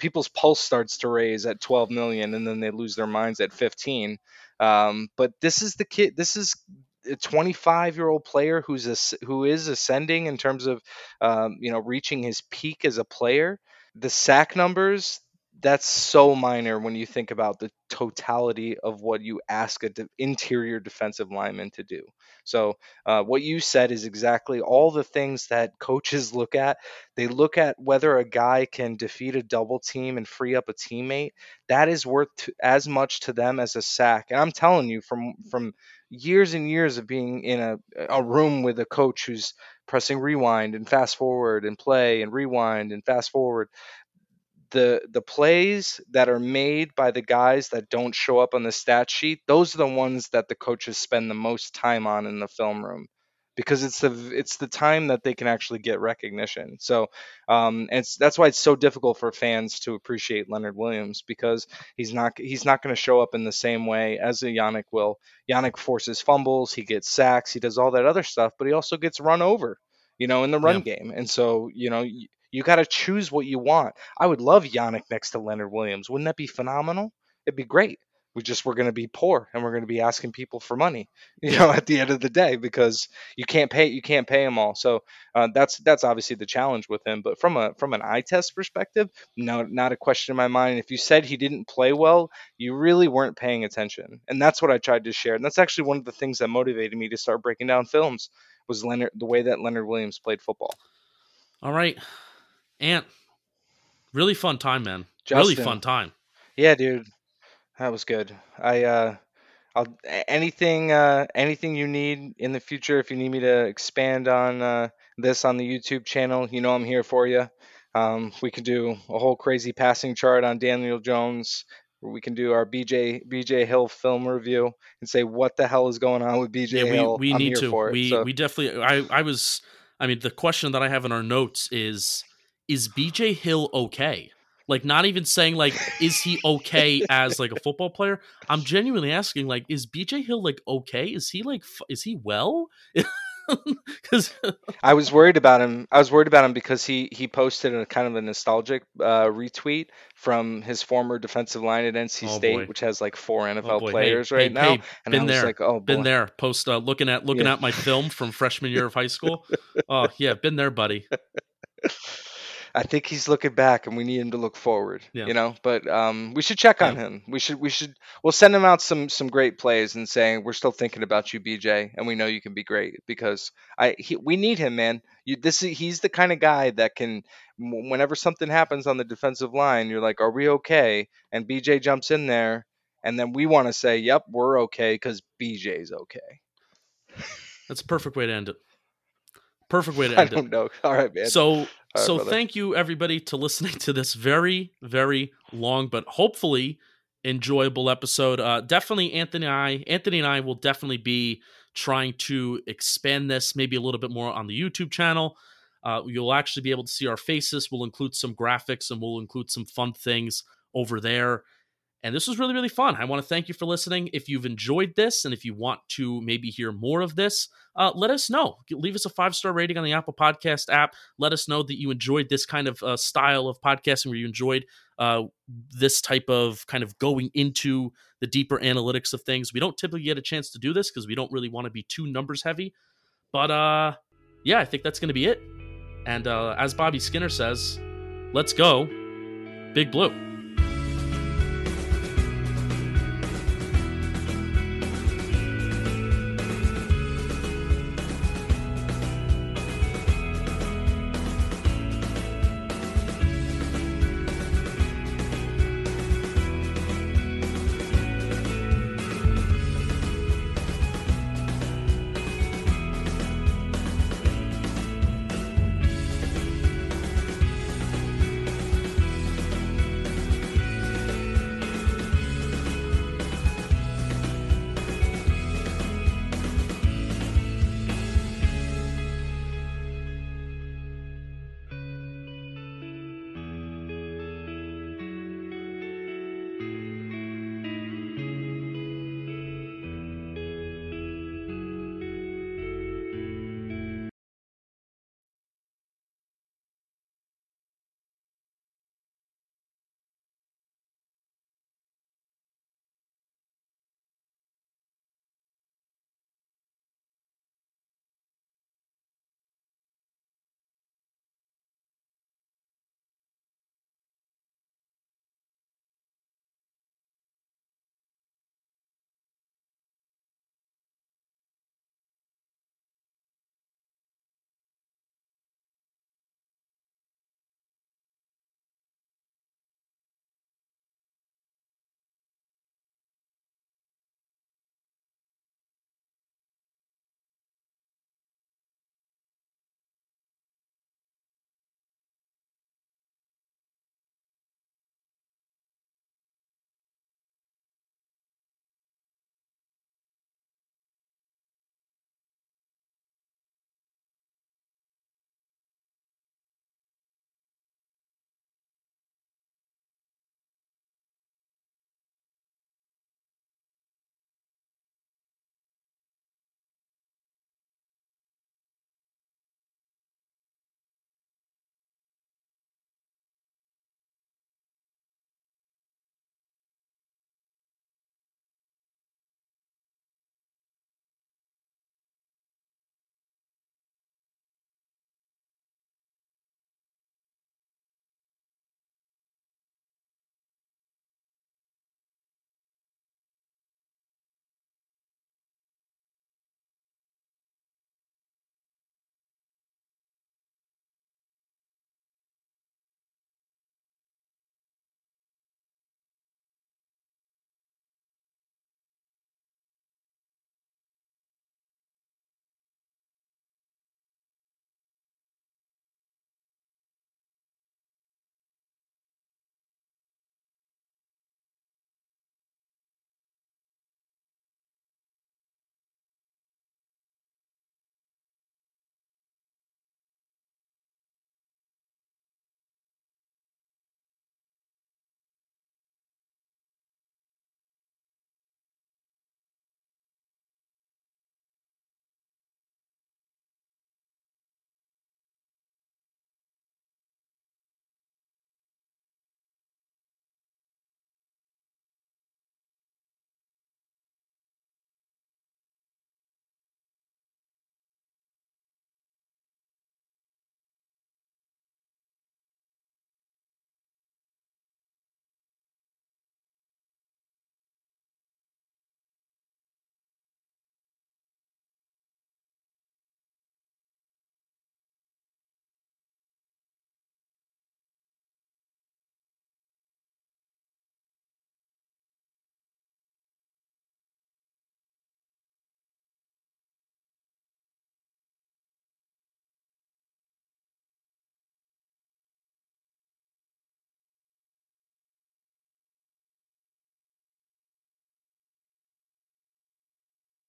people's pulse starts to raise at 12 million and then they lose their minds at 15. Um, but this is the kid, this is a 25 year old player who's a, who is ascending in terms of, um, you know, reaching his peak as a player. The sack numbers, that's so minor when you think about the totality of what you ask a de- interior defensive lineman to do. So, uh, what you said is exactly all the things that coaches look at. They look at whether a guy can defeat a double team and free up a teammate. That is worth t- as much to them as a sack. And I'm telling you, from from years and years of being in a a room with a coach who's pressing rewind and fast forward and play and rewind and fast forward the the plays that are made by the guys that don't show up on the stat sheet those are the ones that the coaches spend the most time on in the film room because it's the it's the time that they can actually get recognition. So um and it's that's why it's so difficult for fans to appreciate Leonard Williams because he's not he's not going to show up in the same way as a Yannick will. Yannick forces fumbles he gets sacks he does all that other stuff but he also gets run over you know in the run game. And so you know you, got to choose what you want I would love Yannick next to Leonard Williams. Wouldn't that be phenomenal? It'd be great. We just we're going to be poor and we're going to be asking people for money, you know, at the end of the day because you can't pay you can't pay them all. So uh, that's that's obviously the challenge with him. But from a from an eye test perspective, no, not a question in my mind. If you said he didn't play well, you really weren't paying attention, and that's what I tried to share. And that's actually one of the things that motivated me to start breaking down films was Leonard the way that Leonard Williams played football. All right. Ant, really fun time, man. really fun time. Yeah, dude, that was good. I uh, I'll anything uh anything you need in the future. If you need me to expand on uh, this on the YouTube channel, you know I'm here for you. Um, we can do a whole crazy passing chart on Daniel Jones. Or we can do our BJ BJ Hill film review and say what the hell is going on with BJ Yeah, we, Hill. we I'm need here to. for it. We so- we definitely. I I was. I mean, the question that I have in our notes is: Is BJ Hill okay? Like, not even saying like, is he okay as like a football player? I'm genuinely asking, like, is BJ Hill like okay? Is he like, f- is he well? Because I was worried about him. I was worried about him because he he posted a kind of a nostalgic uh, retweet from his former defensive line at NC Oh, State, boy. which has like four NFL boy, hey, players hey, right now. hey, and been I was there, like, oh, been there. Post uh, looking at looking Yeah. at my film from freshman year of high school. Oh yeah, been there, buddy. I think he's looking back, and we need him to look forward. Yeah. You know, but um, we should check on him. We should we should we'll send him out some some great plays and saying we're still thinking about you, BJ, and we know you can be great because I he, we need him, man. You this is, he's the kind of guy that can whenever something happens on the defensive line, you're like, are we okay? And BJ jumps in there, and then we want to say, yep, we're okay because BJ's okay. That's a perfect way to end it. Perfect way to end it. don't know. All right, man. So right, so brother. thank you everybody to listening to this very very long but hopefully enjoyable episode. Uh definitely Anthony and I Anthony and I will definitely be trying to expand this maybe a little bit more on the YouTube channel. Uh, you'll actually be able to see our faces. We'll include some graphics and we'll include some fun things over there. And this was really, really fun. I want to thank you for listening. If you've enjoyed this and if you want to maybe hear more of this, uh, let us know. Leave us a five star rating on the Apple Podcast app. Let us know that you enjoyed this kind of uh, style of podcasting where you enjoyed uh, this type of kind of going into the deeper analytics of things. We don't typically get a chance to do this because we don't really want to be too numbers heavy. But uh, yeah, I think that's going to be it. And uh, as Bobby Skinner says, let's go, Big Blue.